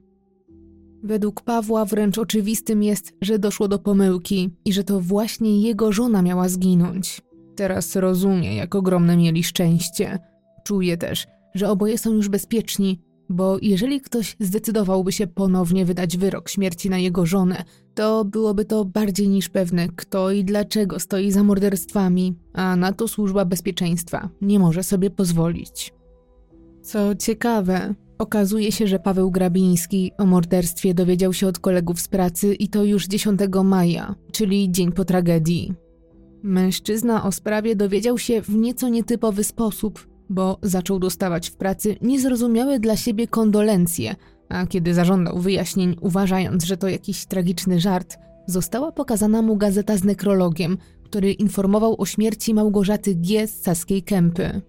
A: Według Pawła wręcz oczywistym jest, że doszło do pomyłki i że to właśnie jego żona miała zginąć. Teraz rozumie, jak ogromne mieli szczęście. Czuje też, że oboje są już bezpieczni, bo jeżeli ktoś zdecydowałby się ponownie wydać wyrok śmierci na jego żonę, to byłoby to bardziej niż pewne, kto i dlaczego stoi za morderstwami, a na to służba bezpieczeństwa nie może sobie pozwolić. Co ciekawe, okazuje się, że Paweł Grabiński o morderstwie dowiedział się od kolegów z pracy i to już 10 maja, czyli dzień po tragedii. Mężczyzna o sprawie dowiedział się w nieco nietypowy sposób, bo zaczął dostawać w pracy niezrozumiałe dla siebie kondolencje, a kiedy zażądał wyjaśnień, uważając, że to jakiś tragiczny żart, została pokazana mu gazeta z nekrologiem, który informował o śmierci Małgorzaty G. z Saskiej Kępy.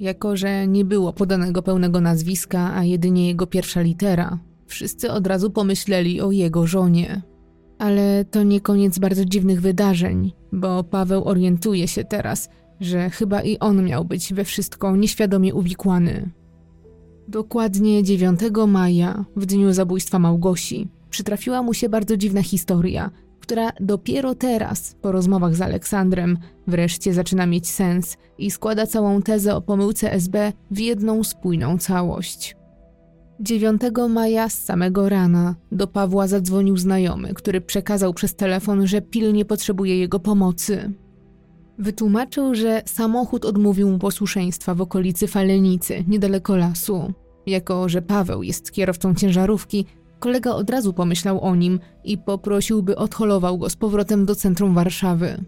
A: Jako, że nie było podanego pełnego nazwiska, a jedynie jego pierwsza litera, wszyscy od razu pomyśleli o jego żonie. Ale to nie koniec bardzo dziwnych wydarzeń, bo Paweł orientuje się teraz, że chyba i on miał być we wszystko nieświadomie uwikłany. Dokładnie 9 maja, w dniu zabójstwa Małgosi, przytrafiła mu się bardzo dziwna historia, która dopiero teraz, po rozmowach z Aleksandrem, wreszcie zaczyna mieć sens i składa całą tezę o pomyłce SB w jedną spójną całość. 9 maja z samego rana do Pawła zadzwonił znajomy, który przekazał przez telefon, że pilnie potrzebuje jego pomocy. Wytłumaczył, że samochód odmówił mu posłuszeństwa w okolicy Falenicy, niedaleko lasu. Jako, że Paweł jest kierowcą ciężarówki, kolega od razu pomyślał o nim i poprosił, by odholował go z powrotem do centrum Warszawy.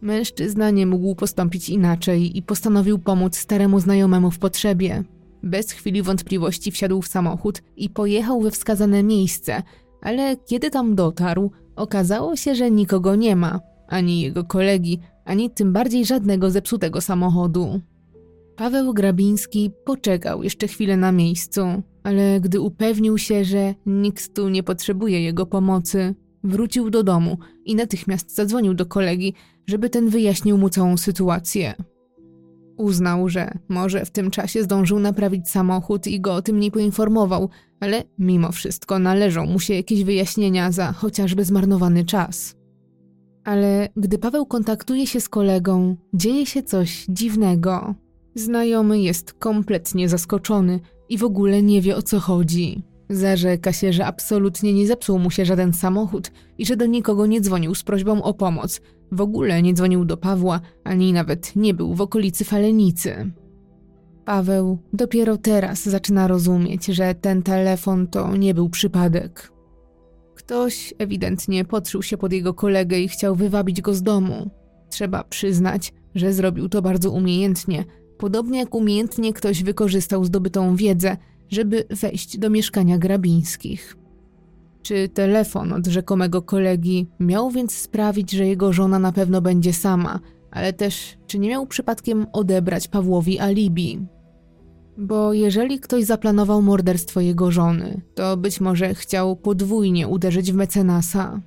A: Mężczyzna nie mógł postąpić inaczej i postanowił pomóc staremu znajomemu w potrzebie. Bez chwili wątpliwości wsiadł w samochód i pojechał we wskazane miejsce, ale kiedy tam dotarł, okazało się, że nikogo nie ma, ani jego kolegi, ani tym bardziej żadnego zepsutego samochodu. Paweł Grabiński poczekał jeszcze chwilę na miejscu, ale gdy upewnił się, że nikt tu nie potrzebuje jego pomocy, wrócił do domu i natychmiast zadzwonił do kolegi, żeby ten wyjaśnił mu całą sytuację. Uznał, że może w tym czasie zdążył naprawić samochód i go o tym nie poinformował, ale mimo wszystko należą mu się jakieś wyjaśnienia za chociażby zmarnowany czas. Ale gdy Paweł kontaktuje się z kolegą, dzieje się coś dziwnego. Znajomy jest kompletnie zaskoczony i w ogóle nie wie o co chodzi. Zarzeka się, że absolutnie nie zepsuł mu się żaden samochód i że do nikogo nie dzwonił z prośbą o pomoc. W ogóle nie dzwonił do Pawła, ani nawet nie był w okolicy Falenicy. Paweł dopiero teraz zaczyna rozumieć, że ten telefon to nie był przypadek. Ktoś ewidentnie podszył się pod jego kolegę i chciał wywabić go z domu. Trzeba przyznać, że zrobił to bardzo umiejętnie, podobnie jak umiejętnie ktoś wykorzystał zdobytą wiedzę, żeby wejść do mieszkania grabińskich. Czy telefon od rzekomego kolegi miał więc sprawić, że jego żona na pewno będzie sama, ale też czy nie miał przypadkiem odebrać Pawłowi alibi? Bo jeżeli ktoś zaplanował morderstwo jego żony, to być może chciał podwójnie uderzyć w mecenasa,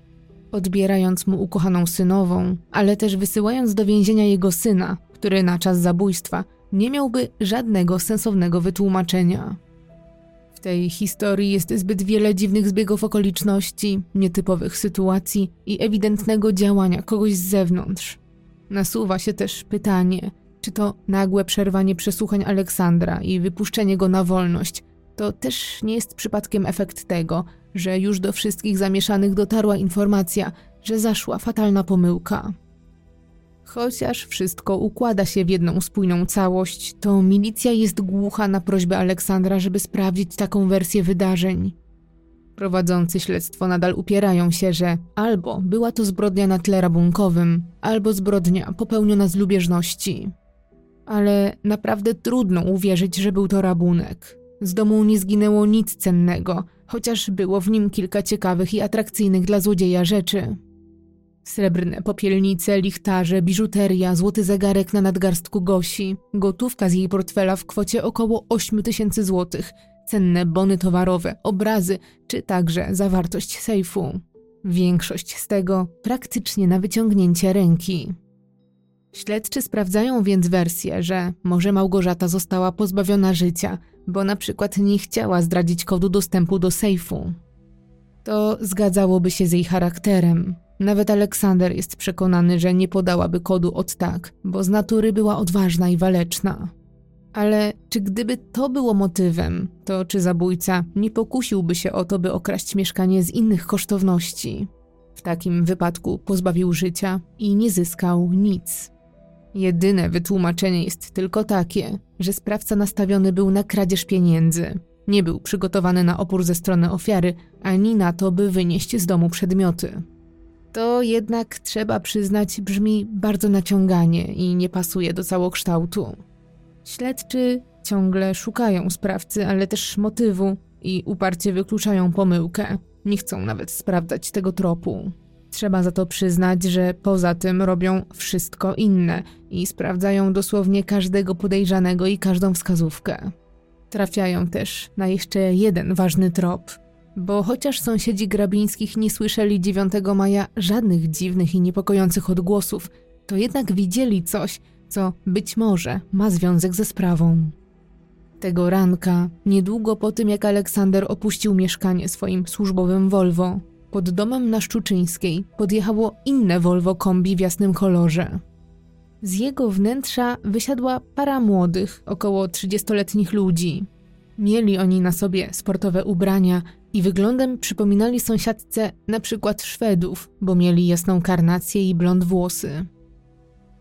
A: odbierając mu ukochaną synową, ale też wysyłając do więzienia jego syna, który na czas zabójstwa nie miałby żadnego sensownego wytłumaczenia. W tej historii jest zbyt wiele dziwnych zbiegów okoliczności, nietypowych sytuacji i ewidentnego działania kogoś z zewnątrz. Nasuwa się też pytanie, czy to nagłe przerwanie przesłuchań Aleksandra i wypuszczenie go na wolność to też nie jest przypadkiem efekt tego, że już do wszystkich zamieszanych dotarła informacja, że zaszła fatalna pomyłka. Chociaż wszystko układa się w jedną spójną całość, to milicja jest głucha na prośbę Aleksandra, żeby sprawdzić taką wersję wydarzeń. Prowadzący śledztwo nadal upierają się, że albo była to zbrodnia na tle rabunkowym, albo zbrodnia popełniona z lubieżności. Ale naprawdę trudno uwierzyć, że był to rabunek. Z domu nie zginęło nic cennego, chociaż było w nim kilka ciekawych i atrakcyjnych dla złodzieja rzeczy. Srebrne popielnice, lichtarze, biżuteria, złoty zegarek na nadgarstku Gosi, gotówka z jej portfela w kwocie około 8 tysięcy złotych, cenne bony towarowe, obrazy, czy także zawartość sejfu. Większość z tego praktycznie na wyciągnięcie ręki. Śledczy sprawdzają więc wersję, że może Małgorzata została pozbawiona życia, bo na przykład nie chciała zdradzić kodu dostępu do sejfu. To zgadzałoby się z jej charakterem. Nawet Aleksander jest przekonany, że nie podałaby kodu od tak, bo z natury była odważna i waleczna. Ale czy gdyby to było motywem, to czy zabójca nie pokusiłby się o to, by okraść mieszkanie z innych kosztowności? W takim wypadku pozbawił życia i nie zyskał nic. Jedyne wytłumaczenie jest tylko takie, że sprawca nastawiony był na kradzież pieniędzy. Nie był przygotowany na opór ze strony ofiary, ani na to, by wynieść z domu przedmioty. To jednak trzeba przyznać brzmi bardzo naciąganie i nie pasuje do całokształtu. Śledczy ciągle szukają sprawcy, ale też motywu i uparcie wykluczają pomyłkę. Nie chcą nawet sprawdzać tego tropu. Trzeba za to przyznać, że poza tym robią wszystko inne i sprawdzają dosłownie każdego podejrzanego i każdą wskazówkę. Trafiają też na jeszcze jeden ważny trop, bo chociaż sąsiedzi Grabińskich nie słyszeli 9 maja żadnych dziwnych i niepokojących odgłosów, to jednak widzieli coś, co być może ma związek ze sprawą. Tego ranka, niedługo po tym jak Aleksander opuścił mieszkanie swoim służbowym Volvo, pod domem na Szczuczyńskiej podjechało inne Volvo kombi w jasnym kolorze. Z jego wnętrza wysiadła para młodych, około 30-letnich ludzi. Mieli oni na sobie sportowe ubrania i wyglądem przypominali sąsiadce na przykład Szwedów, bo mieli jasną karnację i blond włosy.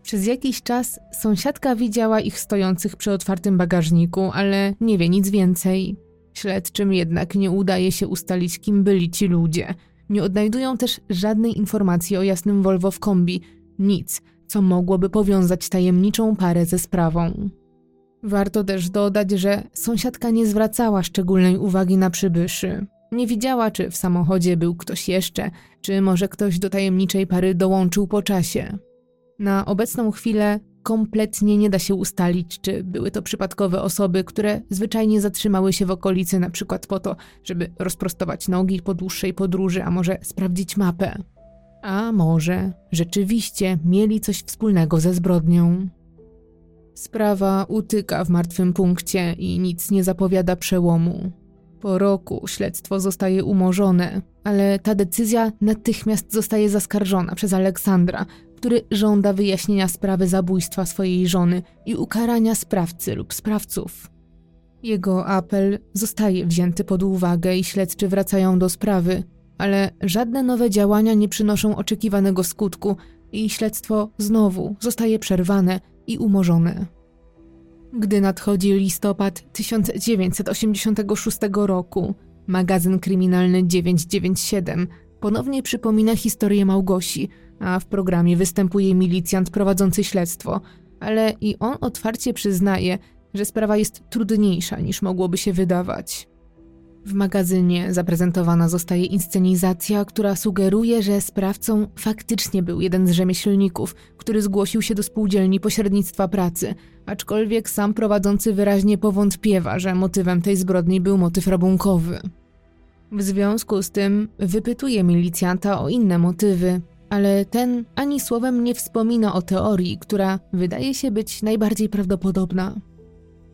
A: Przez jakiś czas sąsiadka widziała ich stojących przy otwartym bagażniku, ale nie wie nic więcej. Śledczym jednak nie udaje się ustalić, kim byli ci ludzie – nie odnajdują też żadnej informacji o jasnym Volvo w kombi, nic, co mogłoby powiązać tajemniczą parę ze sprawą. Warto też dodać, że sąsiadka nie zwracała szczególnej uwagi na przybyszy. Nie widziała, czy w samochodzie był ktoś jeszcze, czy może ktoś do tajemniczej pary dołączył po czasie. Na obecną chwilę kompletnie nie da się ustalić, czy były to przypadkowe osoby, które zwyczajnie zatrzymały się w okolicy na przykład po to, żeby rozprostować nogi po dłuższej podróży, a może sprawdzić mapę. A może rzeczywiście mieli coś wspólnego ze zbrodnią. Sprawa utyka w martwym punkcie i nic nie zapowiada przełomu. Po roku śledztwo zostaje umorzone, ale ta decyzja natychmiast zostaje zaskarżona przez Aleksandra, który żąda wyjaśnienia sprawy zabójstwa swojej żony i ukarania sprawcy lub sprawców. Jego apel zostaje wzięty pod uwagę i śledczy wracają do sprawy, ale żadne nowe działania nie przynoszą oczekiwanego skutku i śledztwo znowu zostaje przerwane i umorzone. Gdy nadchodzi listopad 1986 roku, magazyn kryminalny 997 ponownie przypomina historię Małgosi, a w programie występuje milicjant prowadzący śledztwo, ale i on otwarcie przyznaje, że sprawa jest trudniejsza niż mogłoby się wydawać. W magazynie zaprezentowana zostaje inscenizacja, która sugeruje, że sprawcą faktycznie był jeden z rzemieślników, który zgłosił się do spółdzielni pośrednictwa pracy, aczkolwiek sam prowadzący wyraźnie powątpiewa, że motywem tej zbrodni był motyw rabunkowy. W związku z tym wypytuje milicjanta o inne motywy, ale ten ani słowem nie wspomina o teorii, która wydaje się być najbardziej prawdopodobna.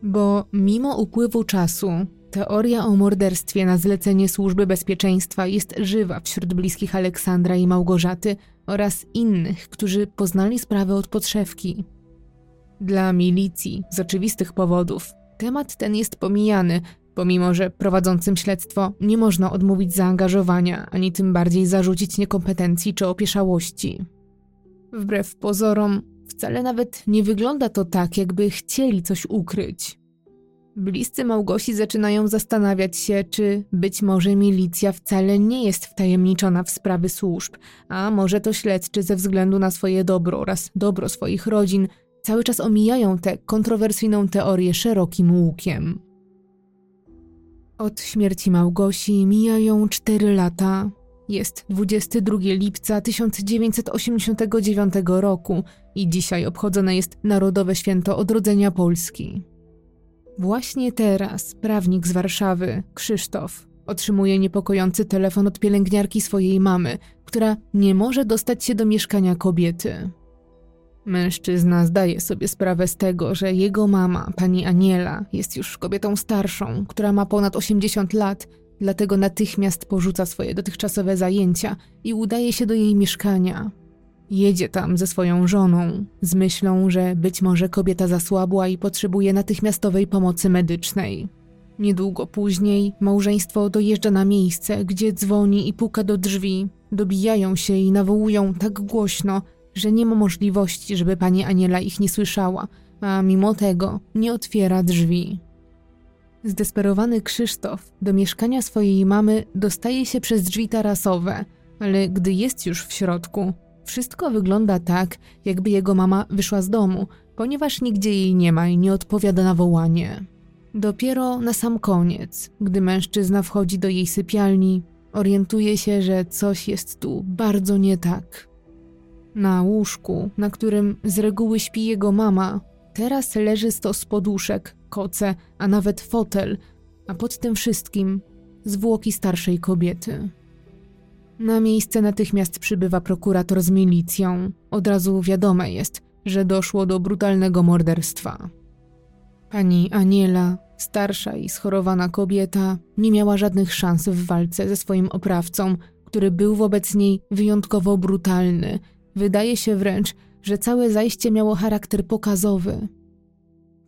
A: Bo mimo upływu czasu, teoria o morderstwie na zlecenie służby bezpieczeństwa jest żywa wśród bliskich Aleksandra i Małgorzaty oraz innych, którzy poznali sprawę od podszewki. Dla milicji, z oczywistych powodów, temat ten jest pomijany, pomimo że prowadzącym śledztwo nie można odmówić zaangażowania, ani tym bardziej zarzucić niekompetencji czy opieszałości. Wbrew pozorom, wcale nawet nie wygląda to tak, jakby chcieli coś ukryć. Bliscy Małgosi zaczynają zastanawiać się, czy być może milicja wcale nie jest wtajemniczona w sprawy służb, a może to śledczy ze względu na swoje dobro oraz dobro swoich rodzin cały czas omijają tę kontrowersyjną teorię szerokim łukiem. Od śmierci Małgosi mijają cztery lata. Jest 22 lipca 1989 roku i dzisiaj obchodzone jest Narodowe Święto Odrodzenia Polski. Właśnie teraz prawnik z Warszawy, Krzysztof, otrzymuje niepokojący telefon od pielęgniarki swojej mamy, która nie może dostać się do mieszkania kobiety. Mężczyzna zdaje sobie sprawę z tego, że jego mama, pani Aniela, jest już kobietą starszą, która ma ponad 80 lat, dlatego natychmiast porzuca swoje dotychczasowe zajęcia i udaje się do jej mieszkania. Jedzie tam ze swoją żoną, z myślą, że być może kobieta zasłabła i potrzebuje natychmiastowej pomocy medycznej. Niedługo później małżeństwo dojeżdża na miejsce, gdzie dzwoni i puka do drzwi. Dobijają się i nawołują tak głośno, że nie ma możliwości, żeby pani Aniela ich nie słyszała, a mimo tego nie otwiera drzwi. Zdesperowany Krzysztof do mieszkania swojej mamy dostaje się przez drzwi tarasowe, ale gdy jest już w środku, wszystko wygląda tak, jakby jego mama wyszła z domu, ponieważ nigdzie jej nie ma i nie odpowiada na wołanie. Dopiero na sam koniec, gdy mężczyzna wchodzi do jej sypialni, orientuje się, że coś jest tu bardzo nie tak. Na łóżku, na którym z reguły śpi jego mama, teraz leży stos poduszek, koce, a nawet fotel, a pod tym wszystkim zwłoki starszej kobiety. Na miejsce natychmiast przybywa prokurator z milicją. Od razu wiadome jest, że doszło do brutalnego morderstwa. Pani Aniela, starsza i schorowana kobieta, nie miała żadnych szans w walce ze swoim oprawcą, który był wobec niej wyjątkowo brutalny Wydaje się wręcz, że całe zajście miało charakter pokazowy.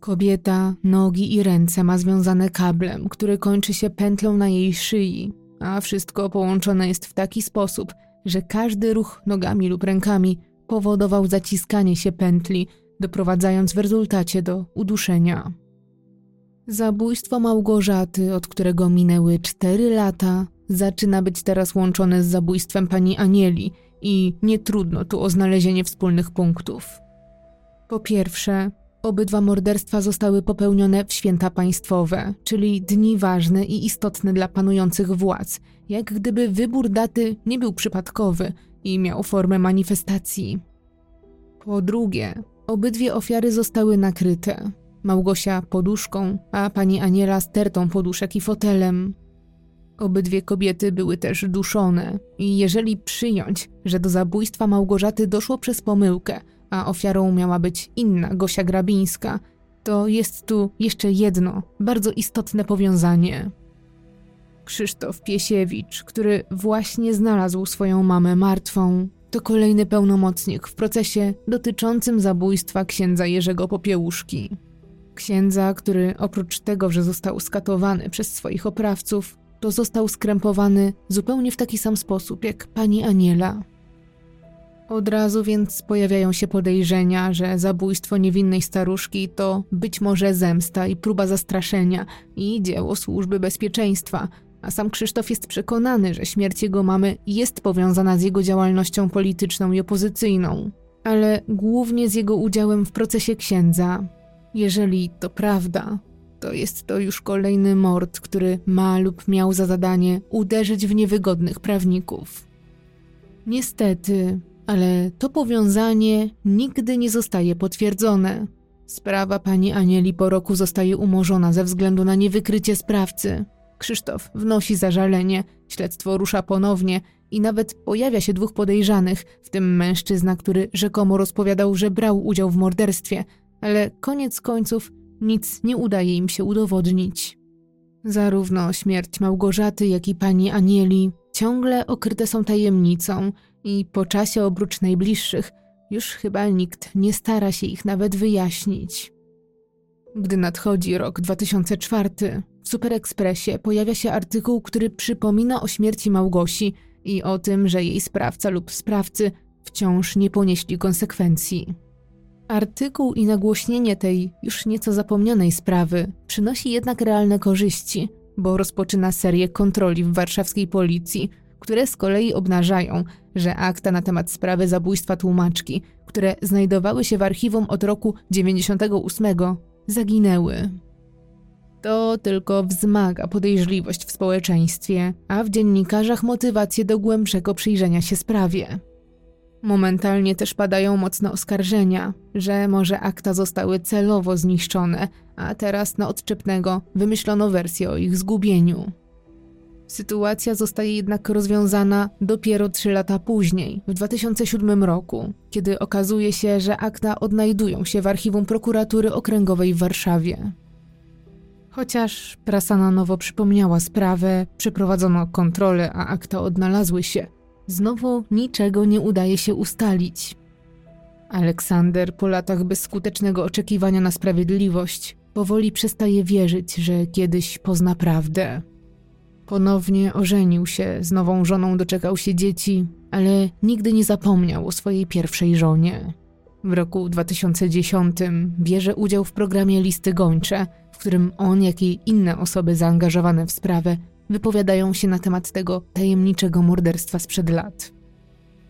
A: Kobieta, nogi i ręce ma związane kablem, który kończy się pętlą na jej szyi, a wszystko połączone jest w taki sposób, że każdy ruch nogami lub rękami powodował zaciskanie się pętli, doprowadzając w rezultacie do uduszenia. Zabójstwo Małgorzaty, od którego minęły cztery lata, zaczyna być teraz łączone z zabójstwem pani Anieli i nie trudno tu o znalezienie wspólnych punktów. Po pierwsze, obydwa morderstwa zostały popełnione w święta państwowe, czyli dni ważne i istotne dla panujących władz, jak gdyby wybór daty nie był przypadkowy i miał formę manifestacji. Po drugie, obydwie ofiary zostały nakryte. Małgosia poduszką, a pani Aniela stertą poduszek i fotelem. Obydwie kobiety były też duszone i jeżeli przyjąć, że do zabójstwa Małgorzaty doszło przez pomyłkę, a ofiarą miała być inna Gosia Grabińska, to jest tu jeszcze jedno bardzo istotne powiązanie. Krzysztof Piesiewicz, który właśnie znalazł swoją mamę martwą, to kolejny pełnomocnik w procesie dotyczącym zabójstwa księdza Jerzego Popiełuszki. Księdza, który oprócz tego, że został skatowany przez swoich oprawców, to został skrępowany zupełnie w taki sam sposób jak pani Aniela. Od razu więc pojawiają się podejrzenia, że zabójstwo niewinnej staruszki to być może zemsta i próba zastraszenia i dzieło służby bezpieczeństwa, a sam Krzysztof jest przekonany, że śmierć jego mamy jest powiązana z jego działalnością polityczną i opozycyjną, ale głównie z jego udziałem w procesie księdza. Jeżeli to prawda, to jest to już kolejny mord, który ma lub miał za zadanie uderzyć w niewygodnych prawników. Niestety, ale to powiązanie nigdy nie zostaje potwierdzone. Sprawa pani Anieli po roku zostaje umorzona ze względu na niewykrycie sprawcy. Krzysztof wnosi zażalenie, śledztwo rusza ponownie i nawet pojawia się dwóch podejrzanych, w tym mężczyzna, który rzekomo rozpowiadał, że brał udział w morderstwie, ale koniec końców nic nie udaje im się udowodnić. Zarówno śmierć Małgorzaty, jak i pani Anieli ciągle okryte są tajemnicą i po czasie obrócz najbliższych już chyba nikt nie stara się ich nawet wyjaśnić. Gdy nadchodzi rok 2004, w Super Expressie pojawia się artykuł, który przypomina o śmierci Małgosi i o tym, że jej sprawca lub sprawcy wciąż nie ponieśli konsekwencji. Artykuł i nagłośnienie tej już nieco zapomnianej sprawy przynosi jednak realne korzyści, bo rozpoczyna serię kontroli w warszawskiej policji, które z kolei obnażają, że akta na temat sprawy zabójstwa tłumaczki, które znajdowały się w archiwum od roku 98, zaginęły. To tylko wzmaga podejrzliwość w społeczeństwie, a w dziennikarzach motywację do głębszego przyjrzenia się sprawie. Momentalnie też padają mocne oskarżenia, że może akta zostały celowo zniszczone, a teraz na odczepnego wymyślono wersję o ich zgubieniu. Sytuacja zostaje jednak rozwiązana dopiero trzy lata później, w 2007 roku, kiedy okazuje się, że akta odnajdują się w archiwum prokuratury okręgowej w Warszawie. Chociaż prasa na nowo przypomniała sprawę, przeprowadzono kontrolę, a akta odnalazły się, znowu niczego nie udaje się ustalić. Aleksander po latach bezskutecznego oczekiwania na sprawiedliwość powoli przestaje wierzyć, że kiedyś pozna prawdę. Ponownie ożenił się, z nową żoną doczekał się dzieci, ale nigdy nie zapomniał o swojej pierwszej żonie. W roku 2010 bierze udział w programie Listy Gończe, w którym on, jak i inne osoby zaangażowane w sprawę wypowiadają się na temat tego tajemniczego morderstwa sprzed lat.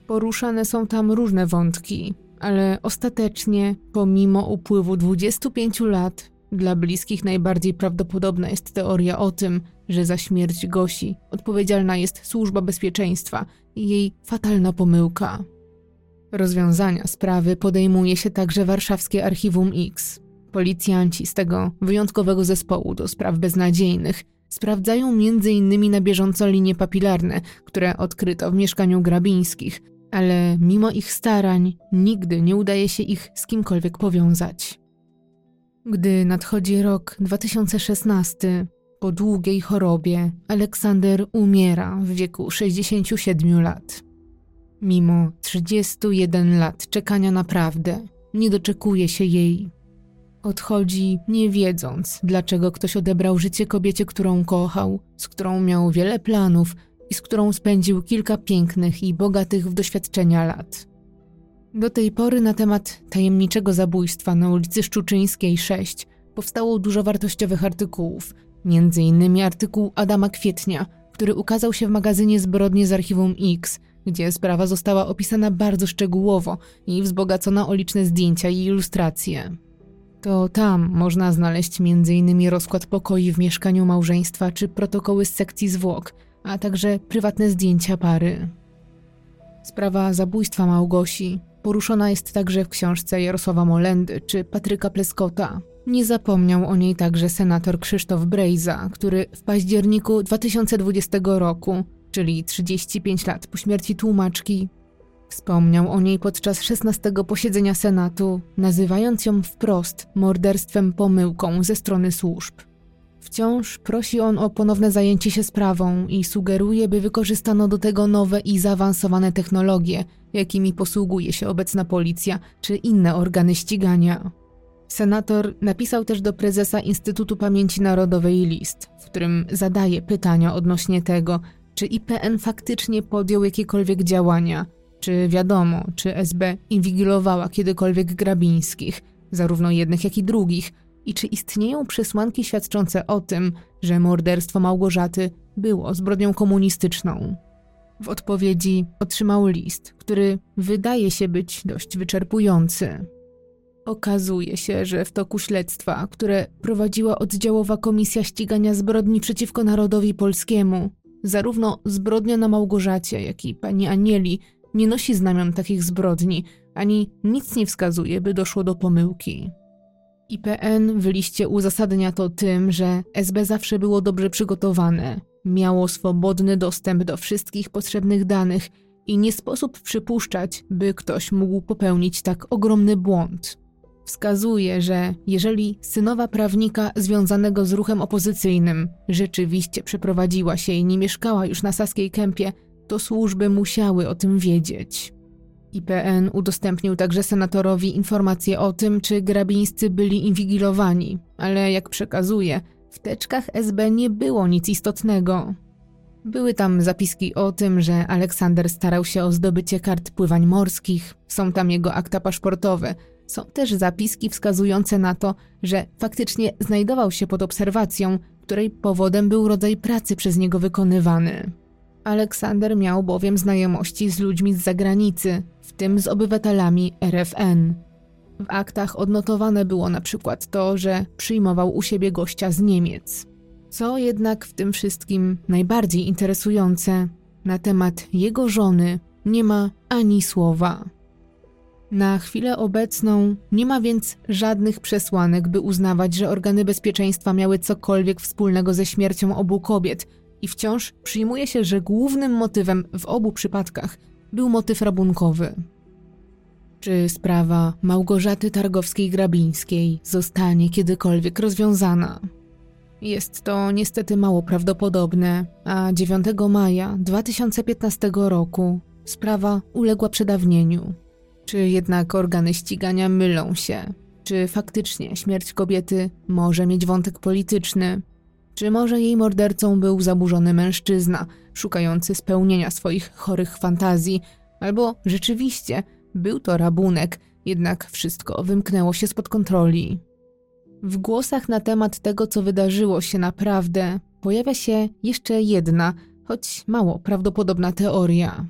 A: Poruszane są tam różne wątki, ale ostatecznie, pomimo upływu 25 lat, dla bliskich najbardziej prawdopodobna jest teoria o tym, że za śmierć Gosi odpowiedzialna jest służba bezpieczeństwa i jej fatalna pomyłka. Rozwiązania sprawy podejmuje się także warszawskie Archiwum X. Policjanci z tego wyjątkowego zespołu do spraw beznadziejnych sprawdzają m.in. na bieżąco linie papilarne, które odkryto w mieszkaniu Grabińskich, ale mimo ich starań nigdy nie udaje się ich z kimkolwiek powiązać. Gdy nadchodzi rok 2016, po długiej chorobie Aleksander umiera w wieku 67 lat. Mimo 31 lat czekania na prawdę, nie doczekuje się jej. Odchodzi nie wiedząc, dlaczego ktoś odebrał życie kobiecie, którą kochał, z którą miał wiele planów i z którą spędził kilka pięknych i bogatych w doświadczenia lat. Do tej pory na temat tajemniczego zabójstwa na ulicy Szczuczyńskiej 6 powstało dużo wartościowych artykułów, m.in. artykuł Adama Kwietnia, który ukazał się w magazynie Zbrodnie z Archiwum X, gdzie sprawa została opisana bardzo szczegółowo i wzbogacona o liczne zdjęcia i ilustracje. To tam można znaleźć m.in. rozkład pokoi w mieszkaniu małżeństwa czy protokoły z sekcji zwłok, a także prywatne zdjęcia pary. Sprawa zabójstwa Małgosi poruszona jest także w książce Jarosława Molendy czy Patryka Pleskota. Nie zapomniał o niej także senator Krzysztof Brejza, który w październiku 2020 roku, czyli 35 lat po śmierci tłumaczki, Wspomniał o niej podczas 16 posiedzenia Senatu, nazywając ją wprost morderstwem pomyłką ze strony służb. Wciąż prosi on o ponowne zajęcie się sprawą i sugeruje, by wykorzystano do tego nowe i zaawansowane technologie, jakimi posługuje się obecna policja czy inne organy ścigania. Senator napisał też do prezesa Instytutu Pamięci Narodowej list, w którym zadaje pytania odnośnie tego, czy IPN faktycznie podjął jakiekolwiek działania Czy wiadomo, czy SB inwigilowała kiedykolwiek Grabińskich, zarówno jednych, jak i drugich, i czy istnieją przesłanki świadczące o tym, że morderstwo Małgorzaty było zbrodnią komunistyczną? W odpowiedzi otrzymał list, który wydaje się być dość wyczerpujący. Okazuje się, że w toku śledztwa, które prowadziła oddziałowa Komisja Ścigania Zbrodni przeciwko Narodowi Polskiemu, zarówno zbrodnia na Małgorzacie, jak i pani Anieli nie nosi znamion takich zbrodni, ani nic nie wskazuje, by doszło do pomyłki. IPN w liście uzasadnia to tym, że SB zawsze było dobrze przygotowane, miało swobodny dostęp do wszystkich potrzebnych danych i nie sposób przypuszczać, by ktoś mógł popełnić tak ogromny błąd. Wskazuje, że jeżeli synowa prawnika związanego z ruchem opozycyjnym rzeczywiście przeprowadziła się i nie mieszkała już na Saskiej Kępie, to służby musiały o tym wiedzieć. IPN udostępnił także senatorowi informacje o tym, czy grabińscy byli inwigilowani, ale jak przekazuje, w teczkach SB nie było nic istotnego. Były tam zapiski o tym, że Aleksander starał się o zdobycie kart pływań morskich, są tam jego akta paszportowe. Są też zapiski wskazujące na to, że faktycznie znajdował się pod obserwacją, której powodem był rodzaj pracy przez niego wykonywany. Aleksander miał bowiem znajomości z ludźmi z zagranicy, w tym z obywatelami RFN. W aktach odnotowane było na przykład to, że przyjmował u siebie gościa z Niemiec. Co jednak w tym wszystkim najbardziej interesujące, na temat jego żony nie ma ani słowa. Na chwilę obecną nie ma więc żadnych przesłanek, by uznawać, że organy bezpieczeństwa miały cokolwiek wspólnego ze śmiercią obu kobiet i wciąż przyjmuje się, że głównym motywem w obu przypadkach był motyw rabunkowy. Czy sprawa Małgorzaty Targowskiej-Grabińskiej zostanie kiedykolwiek rozwiązana? Jest to niestety mało prawdopodobne, a 9 maja 2015 roku sprawa uległa przedawnieniu. Czy jednak organy ścigania mylą się? Czy faktycznie śmierć kobiety może mieć wątek polityczny? Czy może jej mordercą był zaburzony mężczyzna, szukający spełnienia swoich chorych fantazji, albo rzeczywiście był to rabunek, jednak wszystko wymknęło się spod kontroli. W głosach na temat tego, co wydarzyło się naprawdę, pojawia się jeszcze jedna, choć mało prawdopodobna teoria.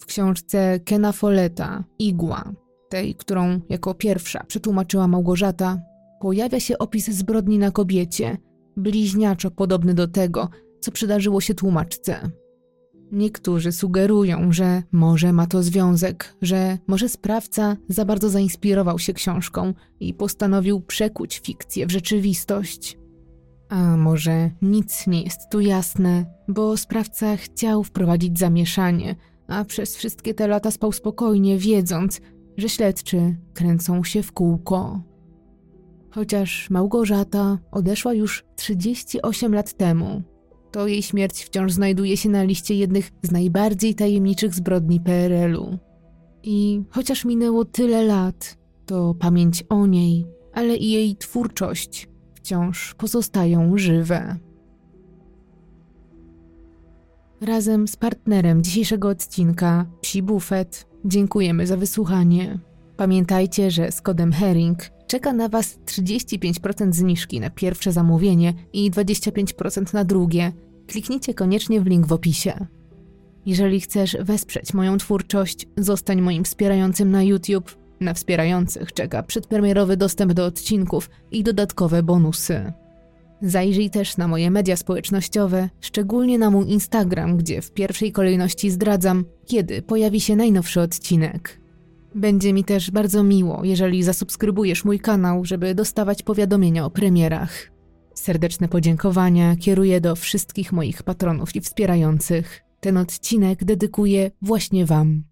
A: W książce Kena Folletta, Igła, tej, którą jako pierwsza przetłumaczyła Małgorzata, pojawia się opis zbrodni na kobiecie, bliźniaczo podobny do tego, co przydarzyło się tłumaczce. Niektórzy sugerują, że może ma to związek, że może sprawca za bardzo zainspirował się książką i postanowił przekuć fikcję w rzeczywistość. A może nic nie jest tu jasne, bo sprawca chciał wprowadzić zamieszanie, a przez wszystkie te lata spał spokojnie, wiedząc, że śledczy kręcą się w kółko. Chociaż Małgorzata odeszła już 38 lat temu, to jej śmierć wciąż znajduje się na liście jednych z najbardziej tajemniczych zbrodni PRL-u. I chociaż minęło tyle lat, to pamięć o niej, ale i jej twórczość wciąż pozostają żywe. Razem z partnerem dzisiejszego odcinka, Psi Buffet, dziękujemy za wysłuchanie. Pamiętajcie, że z kodem Herring czeka na Was 35% zniżki na pierwsze zamówienie i 25% na drugie. Kliknijcie koniecznie w link w opisie. Jeżeli chcesz wesprzeć moją twórczość, zostań moim wspierającym na YouTube. Na wspierających czeka przedpremierowy dostęp do odcinków i dodatkowe bonusy. Zajrzyj też na moje media społecznościowe, szczególnie na mój Instagram, gdzie w pierwszej kolejności zdradzam, kiedy pojawi się najnowszy odcinek. Będzie mi też bardzo miło, jeżeli zasubskrybujesz mój kanał, żeby dostawać powiadomienia o premierach. Serdeczne podziękowania kieruję do wszystkich moich patronów i wspierających. Ten odcinek dedykuję właśnie Wam.